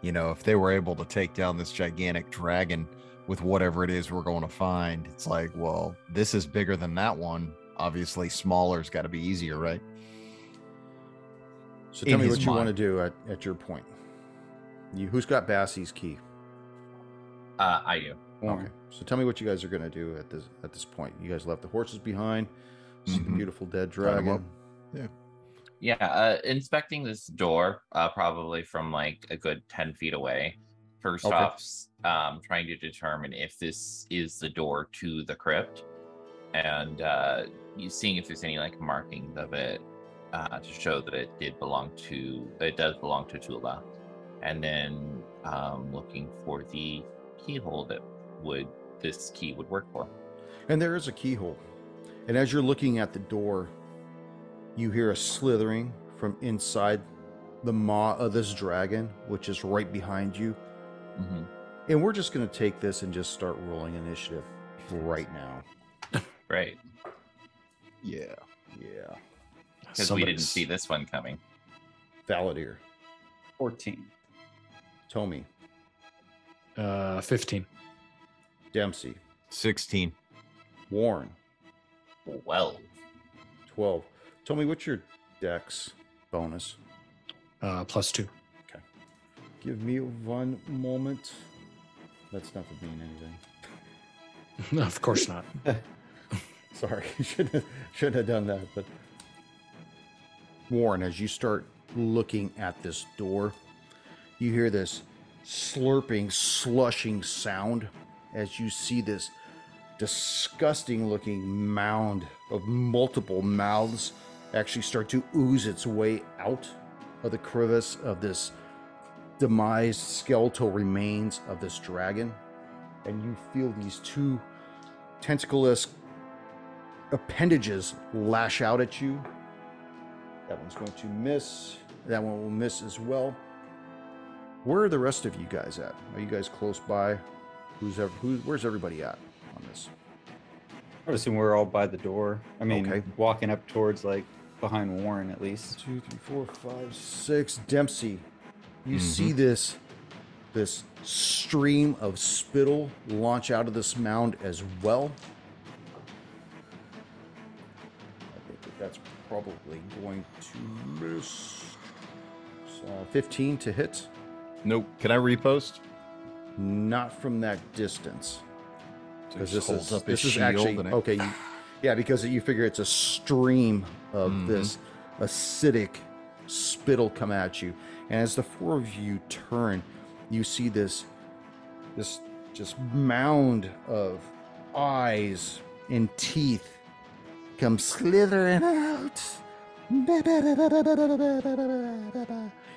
you know, if they were able to take down this gigantic dragon with whatever it is we're going to find, it's like, well, this is bigger than that one. Obviously, smaller's got to be easier, right? So In tell me what you want to do at, at your point. You who's got Bassie's key? Uh, I do. Okay. So tell me what you guys are gonna do at this at this point. You guys left the horses behind. See the Mhm. beautiful dead Tied 'em up. dragon. Yeah, uh, inspecting this door, uh, probably from like a good 10 feet away. First Okay. off, um, trying to determine if this is the door to the crypt and uh, seeing if there's any like markings of it uh, to show that it did belong to, it does belong to Tula. And then um, looking for the keyhole that would, this key would work for. And there is a keyhole. And as you're looking at the door, you hear a slithering from inside the maw of this dragon, which is right behind you. hmm And we're just gonna take this and just start rolling initiative right now. right. Yeah. Yeah. Because we didn't see this one coming. Valadir. 14. Tommy. Uh, 15. Dempsey. 16. Warren. Well, 12. Tell me what's your dex bonus? Uh, plus two. Give me one moment. That's not to mean anything. of course not. Sorry, shouldn't have, shouldn't have done that. But Warren, as you start looking at this door, you hear this slurping, slushing sound as you see this disgusting looking mound of multiple mouths actually start to ooze its way out of the crevice of this demised skeletal remains of this dragon. And you feel these two tentacleless appendages lash out at you. That one's going to miss. That one will miss as well. Where are the rest of you guys at? Are you guys close by? Who's ever, who, where's everybody at on this? I would assume we're all by the door. I mean, Okay. walking up towards like behind Warren at least. Two, three, four, five, six. Dempsey, you Mhm. see this this stream of spittle launch out of this mound as well. I think that that's probably going to miss. So 15 to hit. Nope. Can I repost? Not from that distance. Because just this holds is up his this is shield actually and it- okay. You, yeah, because you figure it's a stream of Mhm. this acidic spittle come at you, and as the four of you turn, you see this this just mound of eyes and teeth come slithering out.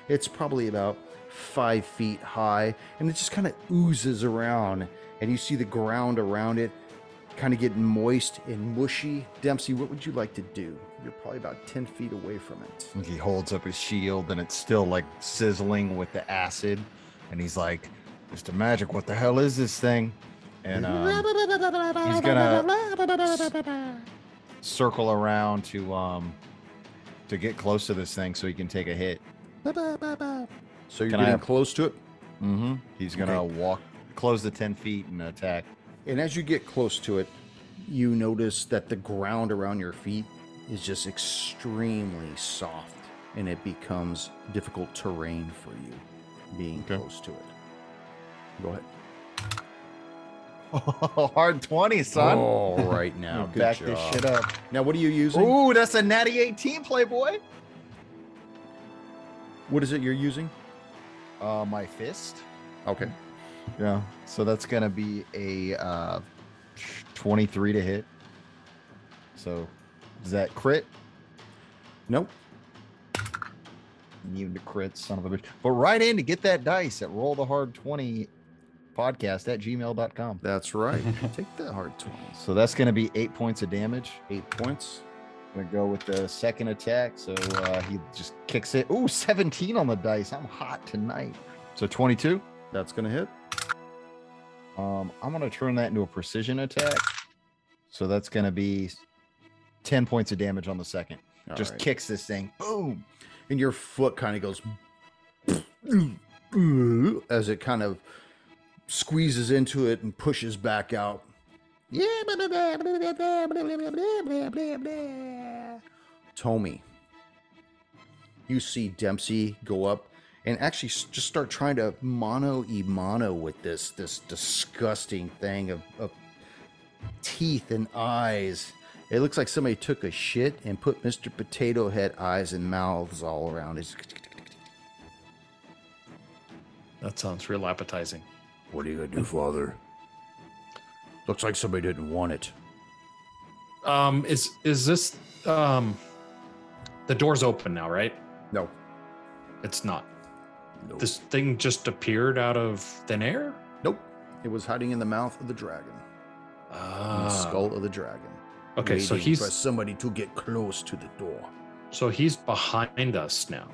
It's probably about five feet high, and it just kind of oozes around, and you see the ground around it kind of getting moist and mushy. Dempsey, what would you like to do? You're probably about 10 feet away from it. He holds up his shield and it's still like sizzling with the acid. And he's like, Mr. Magic, what the hell is this thing? And um, he's gonna circle around to um to get close to this thing so he can take a hit. So you're Can I getting have- close to it, Mm-hmm. He's gonna Okay. walk close the ten feet and attack. And as you get close to it, you notice that the ground around your feet is just extremely soft, and it becomes difficult terrain for you being Okay. close to it. Go ahead. Hard 20, son. Right now, good Back job. this shit up. Now, what are you using? Ooh, that's a natty 18, Playboy. What is it you're using? Uh, my fist. Okay. Yeah. So that's gonna be a uh, 23 to hit. So, is that crit? Nope. Immune to crit, son of a bitch. But right in to get that dice at roll the hard 20 podcast at gmail.com. That's right. Take the hard 20. So that's gonna be eight points of damage. Eight points. Gonna go with the second attack. So uh, he just kicks it. Ooh, 17 on the dice. I'm hot tonight. So 22. That's going to hit. Um, I'm gonna turn that into a precision attack. So that's gonna be 10 points of damage on the second. All just right. kicks this thing. Boom. And your foot kind of goes as it kind of squeezes into it and pushes back out. Yeah, Tommy, you see Dempsey go up and actually just start trying to mono e mono with this this disgusting thing of, of teeth and eyes. It looks like somebody took a shit and put Mr. Potato Head eyes and mouths all around. It's, That sounds real appetizing. what are you gonna do, Father? Looks like somebody didn't want it. Um, is is this um, the door's open now, right? No, It's not. No, This thing just appeared out of thin air. nope. It was hiding in the mouth of the dragon, in the Ah, skull of the dragon. Okay, so he's for somebody to get close to the door. so he's behind us now.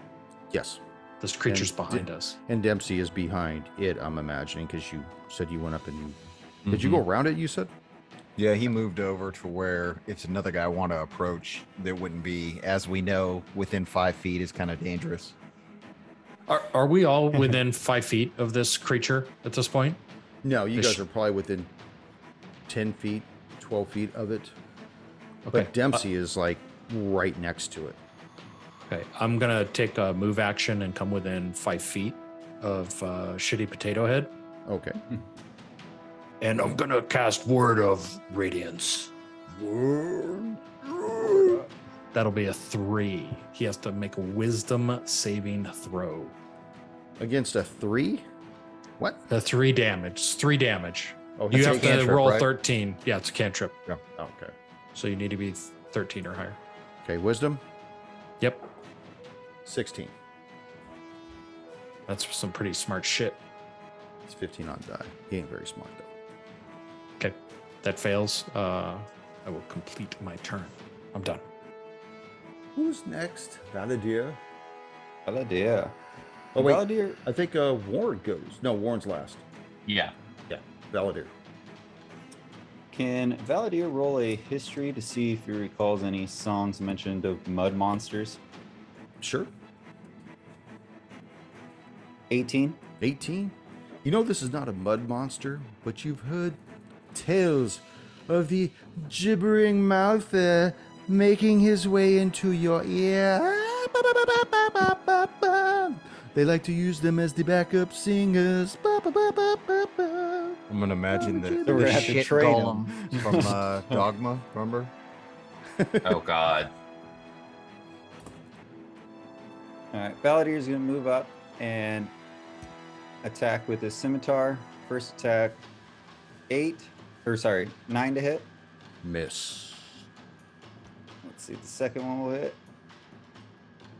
Yes, This creature's And behind did- us. and Dempsey is behind it. I'm imagining because you said you went up and you did you Mm-hmm. go around it? You said Yeah, he moved over to where if another guy want to approach, there wouldn't be, as we know, within five feet is kind of dangerous. Are are we all within five feet of this creature at this point? no. You guys are probably within ten feet, twelve feet of it. Okay. But Dempsey is like right next to it. Okay, I'm gonna take a move action and come within five feet of uh, shitty potato head, Okay. and I'm gonna cast Word of Radiance. That'll be a three. He has to make a Wisdom saving throw. Against a three? What? A three damage. It's three damage. Oh, You have to cantrip, roll right? 13. Yeah, it's a cantrip. Oh, okay. So you need to be 13 or higher. Okay. Wisdom Yep. sixteen. That's some pretty smart shit. It's fifteen on die. He ain't very smart though. Okay. That fails. Uh, I will complete my turn. I'm done. Who's next? Valadir. Valadir. Oh wait, Valadir. I think uh, Warren goes. No, Warren's last. Yeah. Yeah, Valadir. Can Valadir roll a history to see if he recalls any songs mentioned of mud monsters? Sure. 18. 18. You know this is not a mud monster, but you've heard tales of the gibbering mouther making his way into your ear. They like to use them as the backup singers. I'm gonna imagine the, We're the gonna have to shit trade 'em. golem from uh, Dogma. Remember? Oh God. All right, Valadir is going to move up and attack with his scimitar. First attack, eight, or sorry, nine to hit. Miss. Let's see, the second one will hit.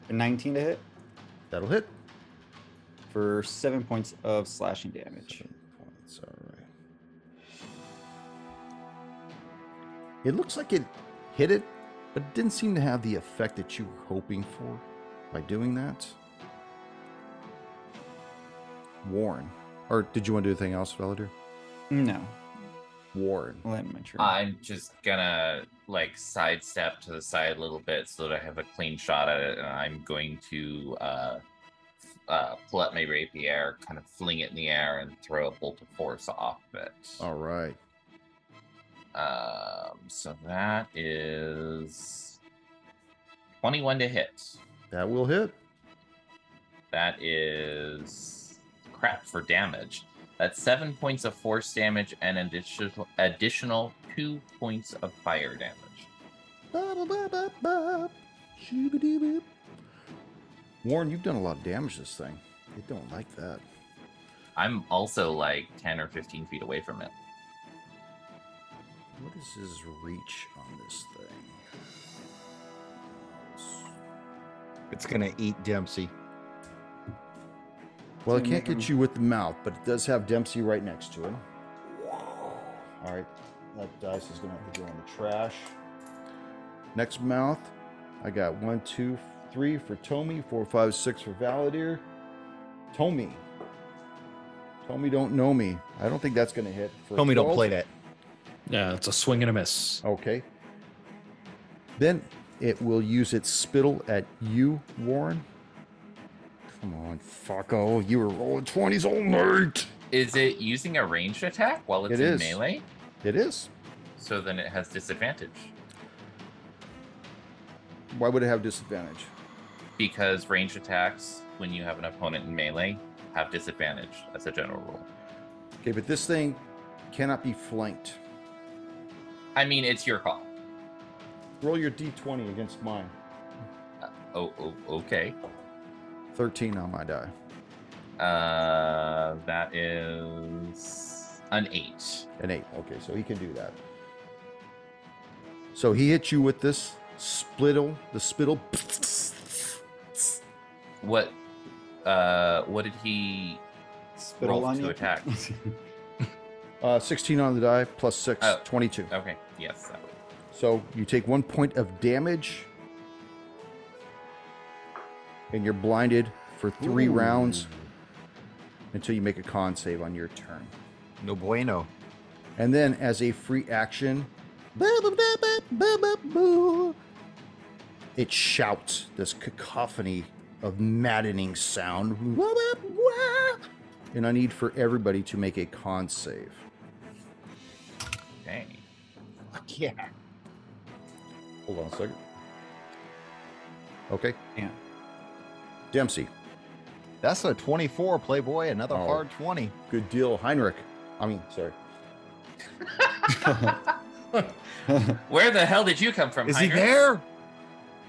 A 19 to hit That'll hit. for seven points of slashing damage. Seven points. All right. It looks like it hit it, but it didn't seem to have the effect that you were hoping for by doing that. Warren. Or did you want to do anything else, Valadir? No, Warren. I'll end my turn. I'm just gonna like sidestep to the side a little bit so that I have a clean shot at it, and I'm going to uh, uh, pull out my rapier, kind of fling it in the air, and throw a bolt of force off it. All right. Um, so that is 21 to hit. That will hit. That is crap for damage. That's seven points of force damage and an additional additional two points of fire damage. Warren, you've done a lot of damage this thing. They don't like that. I'm also like 10 or 15 feet away from it. What is his reach on this thing? It's gonna eat Dempsey. Well, it can't get you with the mouth, but it does have Dempsey right next to it. All right, that dice is gonna have to go in the trash. Next mouth, I got one, two, three for Tommy, four, five, six for Valadir. Tommy. Tommy don't know me. I don't think that's gonna hit. For Tell me don't play that. Yeah, it's a swing and a miss. Okay. Then it will use its spittle at you, Warren. Come on, fucko. You were rolling 20s all night. Is it using a ranged attack while it's It in is. melee? It is. So then it has disadvantage. Why would it have disadvantage? Because ranged attacks, when you have an opponent in melee, have disadvantage as a general rule. Okay, but this thing cannot be flanked. I mean, it's your call. Roll your d20 against mine. Uh, oh, oh okay. 13 on my die. Uh, that is an eight. An 8. Okay, so he can do that. So he hits you with this spittle, the spittle. What? Uh, what did he Spittle roll on to you? attack? Uh, 16 on the die, plus 6, Oh. 22. Okay. Yes. That would. So you take one point of damage, and you're blinded for three rounds until you make a con save on your turn. No bueno. And then, as a free action, it shouts this cacophony of maddening sound. And I need for everybody to make a con save. Okay. Fuck yeah. Hold on a second. Okay. Yeah. Dempsey. That's a 24, Playboy. Another Oh. hard 20. Good deal. Heinrich. I mean, sorry. Where the hell did you come from? Is he there?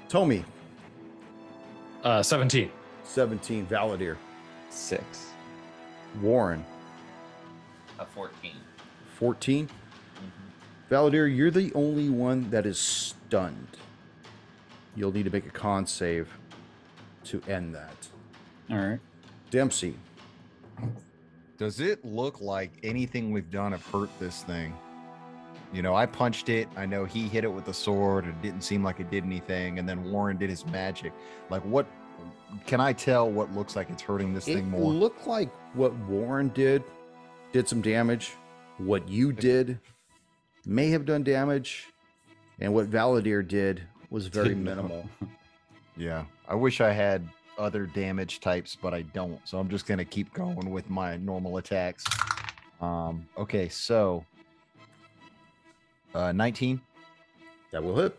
Tommy. Uh, 17. 17. Valadir. Six. Warren. A fourteen. 14. Valadir, you're the only one that is stunned. You'll need to make a con save to end that. All right. Dempsey. Does it look like anything we've done have hurt this thing? You know, I punched it. I know he hit it with the sword. It didn't seem like it did anything. And then Warren did his magic. Like, what can I tell what looks like it's hurting this It thing more? It looked like what Warren did did some damage. What you did may have done damage. And what Valadir did was very minimal. yeah. I wish I had other damage types, but I don't. So I'm just going to keep going with my normal attacks. Um, okay. So, uh, 19. That will hit.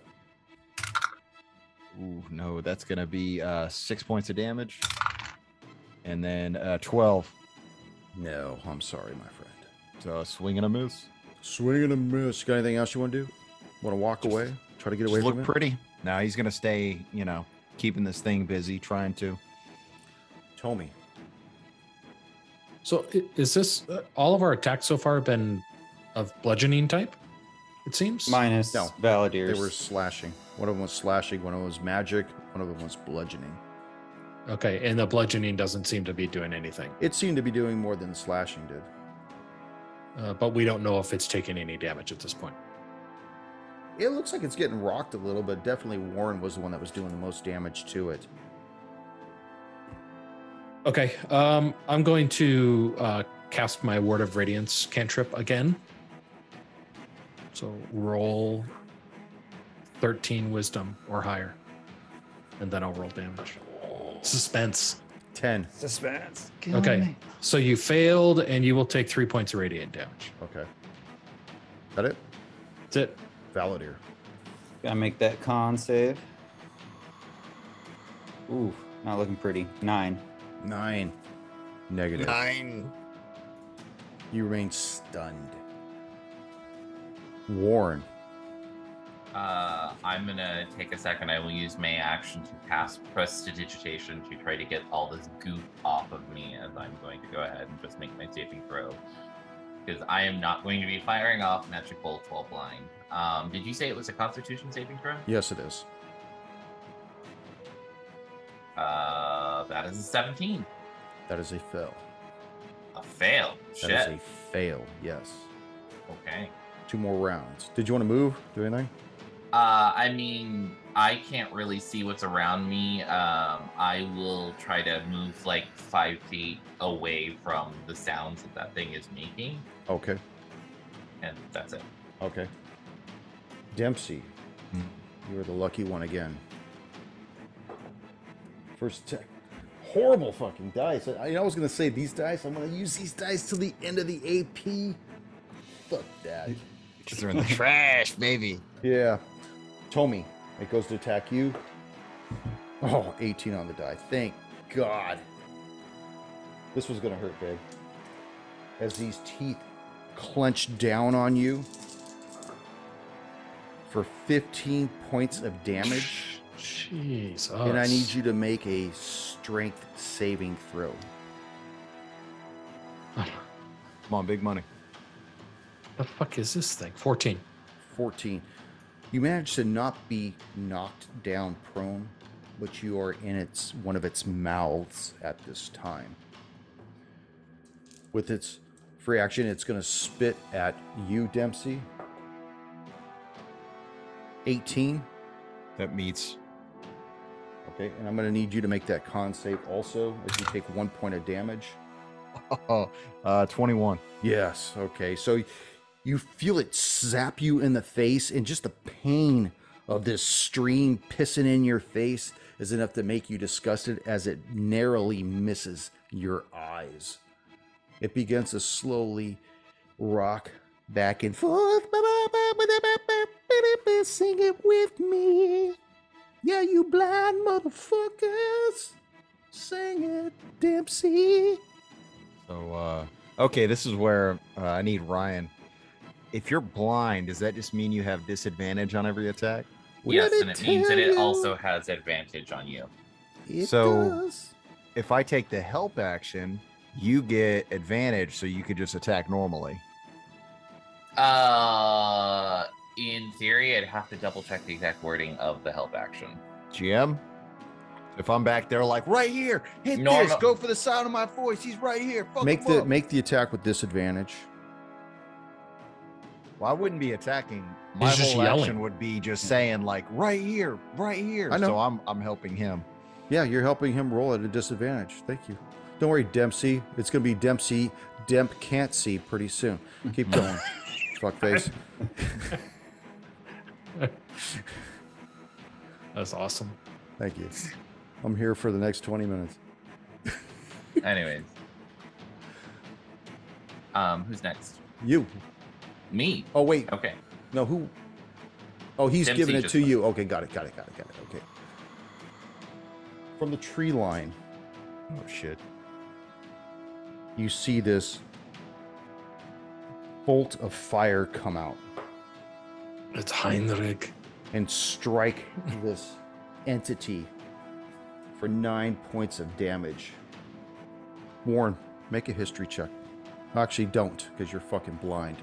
Ooh, no, that's going to be uh, six points of damage. And then uh, 12. No, I'm sorry, my friend. So swing and a miss. Swing and a miss. Got anything else you want to do? Want to walk away? Try to get away Just look it? pretty. Now he's going to stay, you know, keeping this thing busy, trying to. Tommy. So is this uh, all of our attacks so far have been of bludgeoning type? It seems. Minus No, Valadirs. They were slashing. One of them was slashing. One of them was magic. One of them was bludgeoning. Okay, and the bludgeoning doesn't seem to be doing anything. It seemed to be doing more than slashing did. Uh, but we don't know if it's taking any damage at this point. It looks like it's getting rocked a little, but definitely Warren was the one that was doing the most damage to it. Okay, um, I'm going to uh, cast my Word of Radiance cantrip again. So roll 13 wisdom or higher, and then I'll roll damage. Suspense. 10. Suspense. Okay, so you failed, and you will take three points of radiant damage. Okay. That it? That's it. Valadir. Gotta make that con save. Ooh, not looking pretty. Nine. Nine. Negative. Nine. You remain stunned. Warren. Uh, I'm gonna take a second. I will use May action to cast Prestidigitation to try to get all this goop off of me as I'm going to go ahead and just make my saving throw. Because I am not going to be firing off magic bolts while blind. Um, did you say it was a Constitution saving throw? Yes, it is. Uh, that is a 17. That is a fail. A fail. That Shit. is a fail. Yes. Okay. Two more rounds. Did you want to move? Do anything? Uh, I mean, I can't really see what's around me. Um, I will try to move like five feet away from the sounds that that thing is making, Okay. and that's it. Okay. Dempsey, you are the lucky one again. First attack. Horrible fucking dice. I, I was gonna say these dice. I'm gonna use these dice till the end of the AP. Fuck that. Because they're in the trash, baby. Yeah. Tommy, it goes to attack you. Oh, 18 on the die. Thank God. This was gonna hurt, babe. As these teeth clench down on you for 15 points of damage. Jesus. Oh, and I need you to make a strength saving throw. Come on, big money. The fuck is this thing? 14. 14. You manage to not be knocked down prone, but you are in its one of its mouths at this time. With its free action, it's going to spit at you, Dempsey. 18. That meets. Okay, and I'm going to need you to make that con save also as you take one point of damage. Oh, uh, 21. Yes. Okay. So you feel it zap you in the face, and just the pain of this stream pissing in your face is enough to make you disgusted as it narrowly misses your eyes. It begins to slowly rock back and forth. Sing it with me. Yeah, you blind motherfuckers. Sing it, Dempsey. So, uh, okay, this is where uh, I need Ryan. If you're blind, does that just mean you have disadvantage on every attack? yes, and it means that it also has advantage on you. it So- does. If I take the help action, you get advantage, so you could just attack normally. Uh, in theory, I'd have to double check the exact wording of the help action. GM, if I'm back there, like right here, hit this, Normal- go for the sound of my voice. He's right here. Fuck make him the up. make the attack with disadvantage. Well, I wouldn't be attacking. My He's just whole action yelling. would be just saying like right here, right here. I know. So I'm I'm helping him. Yeah, you're helping him roll at a disadvantage. Thank you. Don't worry, Dempsey. It's gonna be Dempsey. Demp can't see pretty soon. Keep going. Fuckface. That's awesome. Thank you. I'm here for the next 20 minutes. Anyways, um, who's next? You. Me. Oh wait. Okay. No, who? Oh, he's Dempsey giving it to went. you. Okay, got it, got it, got it, got it. Okay. From the tree line, Oh shit. you see this bolt of fire come out It's Heinrich. and strike this entity for nine points of damage. Warren, make a history check. Actually, don't, because you're fucking blind.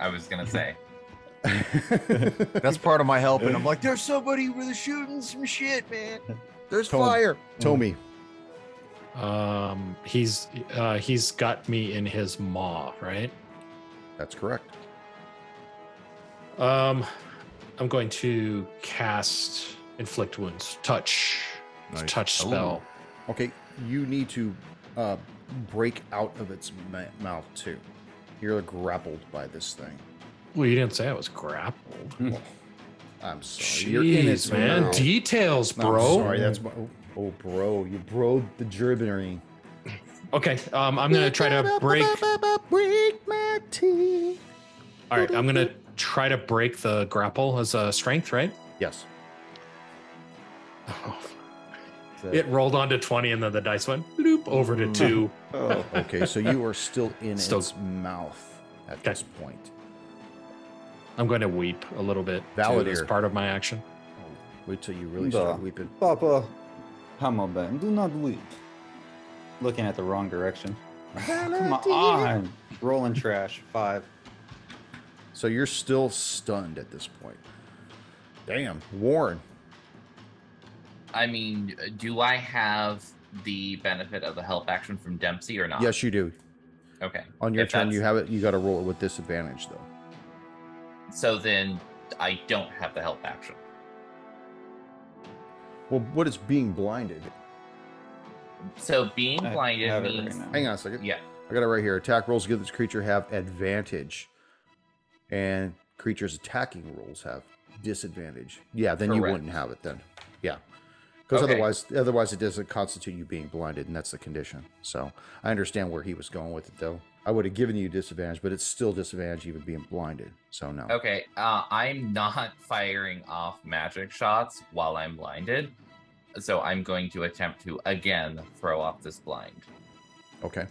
I was gonna say. That's part of my help, and I'm like, there's somebody with shooting some shit, man. There's Tone. fire. Tommy, Um, he's uh, he's got me in his maw, right? That's correct. Um, I'm going to cast inflict wounds, touch, Nice. touch spell. Okay, you need to uh, break out of its ma- mouth too. You're grappled by this thing. Well, you didn't say I was grappled. I'm sorry. You're in its Jeez, man, mouth. details, I'm bro. sorry, that's my. Oh, oh, bro, you broed the gerbilary. Okay, um, I'm gonna try to break. break my teeth. All right, I'm gonna try to break the grapple as a strength, right? Yes. Oh, It rolled onto 20 and then the dice went bloop over to two. Oh, Okay, so you are still in Still- its mouth at Okay. this point. I'm going to weep a little bit too, as Valadir. part of my action. Wait till you really Duh. start weeping. Papa, Hammerben, do not weep. Looking at the wrong direction. Come on. Rolling trash. Five. So you're still stunned at this point. Damn, Warren. I mean, do I have the benefit of the help action from Dempsey or not? Yes, you do. Okay. On your If turn, you have it. You got to roll it with disadvantage, though. So then I don't have the help action. Well, what is being blinded? So being blinded have it right. Hang on a second. yeah. I got it right here. Attack rolls give this creature have advantage, and creatures attacking rolls have disadvantage. Yeah, then you wouldn't have it then. Yeah, because Okay. otherwise, otherwise it doesn't constitute you being blinded, and that's the condition. So I understand where he was going with it, though. I would have given you disadvantage, but it's still disadvantage even being blinded. So no. Okay. Uh, I'm not firing off magic shots while I'm blinded. So I'm going to attempt to again throw off this blind. Okay.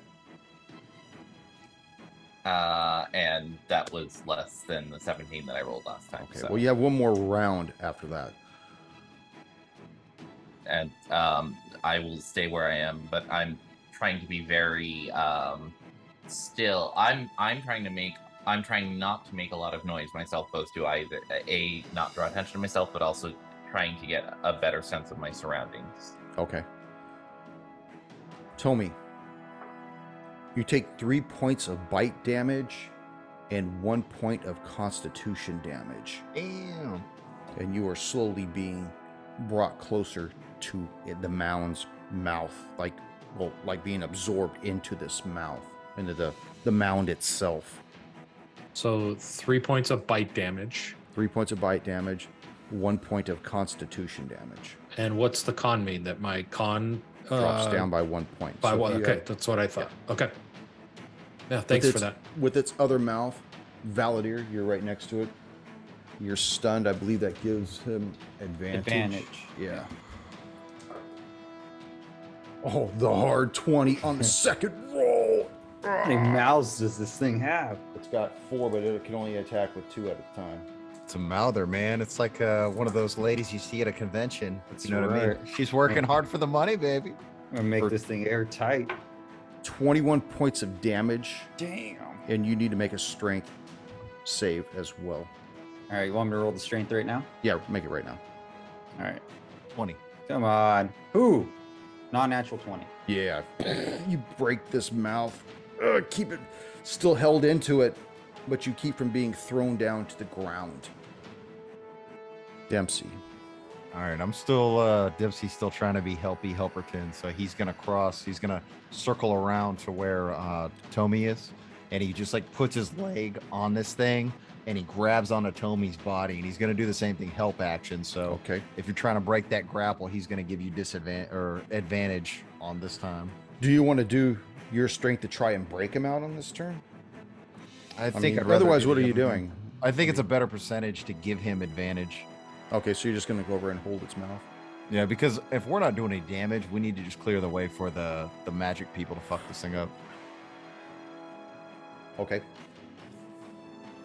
Uh, and that was less than the 17 that I rolled last time. Okay. so- Well, you have one more round after that. and um, I will stay where I am, but I'm trying to be very um, still. I'm I'm trying to make I'm trying not to make a lot of noise myself, both to either a not draw attention to myself, but also trying to get a better sense of my surroundings. Okay. Tommy, you take three points of bite damage and one point of constitution damage, Damn. and you are slowly being brought closer to the mound's mouth, like well, like being absorbed into this mouth, into the the mound itself. So three points of bite damage. Three points of bite damage, one point of constitution damage. And what's the con mean? That my con Drops uh, down by one point. by So one. if Okay, have- that's what I thought. Okay. Yeah, with thanks for its- that. With its other mouth, Valadir, you're right next to it. You're stunned. I believe that gives him advantage. Advantage. Yeah. Oh, the hard 20 on the second roll. How many mouths does this thing have? It's got four, but it can only attack with two at a time. It's a mouther, man. It's like uh, one of those ladies you see at a convention. That's you know what I mean? She's working hard for the money, baby. I'm gonna make Or- this thing airtight. 21 points of damage, Damn. and you need to make a strength save as well. All right, you want me to roll the strength right now? Yeah, make it right now. All right. 20. Come on. Ooh. Non-natural 20. Yeah. you break this mouth. Ugh, keep it still held into it, but you keep from being thrown down to the ground. Dempsey. All right, I'm still uh Dempsey's still trying to be helpy helperton, so he's gonna cross. He's gonna circle around to where uh Tommy is, and he just like puts his leg on this thing, and he grabs onto Tommy's body, and he's gonna do the same thing, help action. So Okay. if you're trying to break that grapple, he's gonna give you disadvantage or advantage on this time. Do you want to do your strength to try and break him out on this turn? I I think mean, I'd rather otherwise, give what are you him- doing? I think it's a better percentage to give him advantage. Okay, so you're just to go over and hold its mouth. Yeah, because if we're not doing any damage, we need to just clear the way for the the magic people to fuck this thing up. Okay.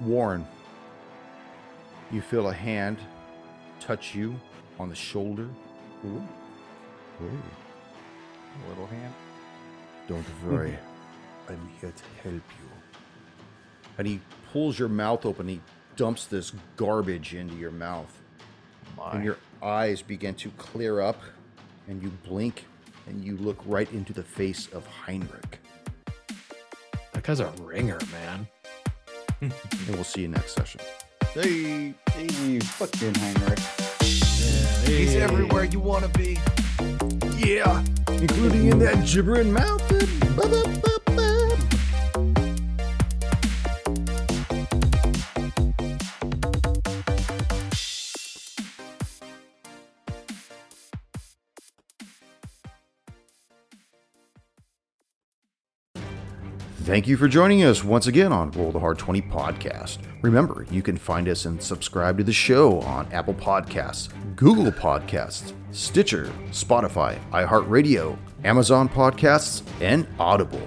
Warren, you feel a hand touch you on the shoulder. Ooh. Ooh. Little hand. Don't worry. Hmm. I'm here to help you. And he pulls your mouth open. He dumps this garbage into your mouth. And your eyes begin to clear up and you blink and you look right into the face of Heinrich. That guy's a ringer, man. And we'll see you next session. Hey, Hey, fucking Heinrich. he's everywhere you want to be. Yeah, including in that gibbering mouth. Thank you for joining us once again on Roll the Hard 20 podcast. Remember, you can find us and subscribe to the show on Apple Podcasts, Google Podcasts, Stitcher, Spotify, iHeartRadio, Amazon Podcasts, and Audible.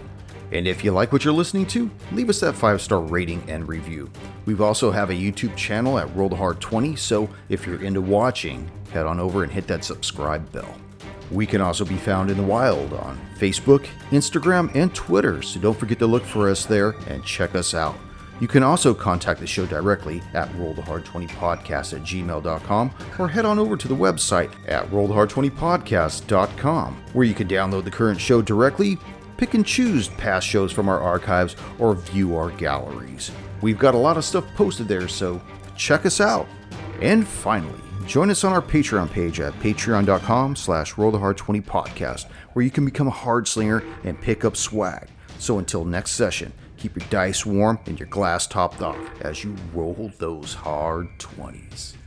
And if you like what you're listening to, leave us that five star rating and review. We've also have a YouTube channel at Roll the Hard 20, so if you're into watching, head on over and hit that subscribe bell. We can also be found in the wild on Facebook, Instagram, and Twitter, so don't forget to look for us there and check us out. You can also contact the show directly at rollthehard20podcast at gmail.com or head on over to the website at rollthehard20podcast.com where you can download the current show directly, pick and choose past shows from our archives, or view our galleries. We've got a lot of stuff posted there, so check us out. And finally, join us on our Patreon page at patreon.com slash rollthehard20podcast where you can become a hard slinger and pick up swag. So until next session, keep your dice warm and your glass topped off as you roll those hard 20s.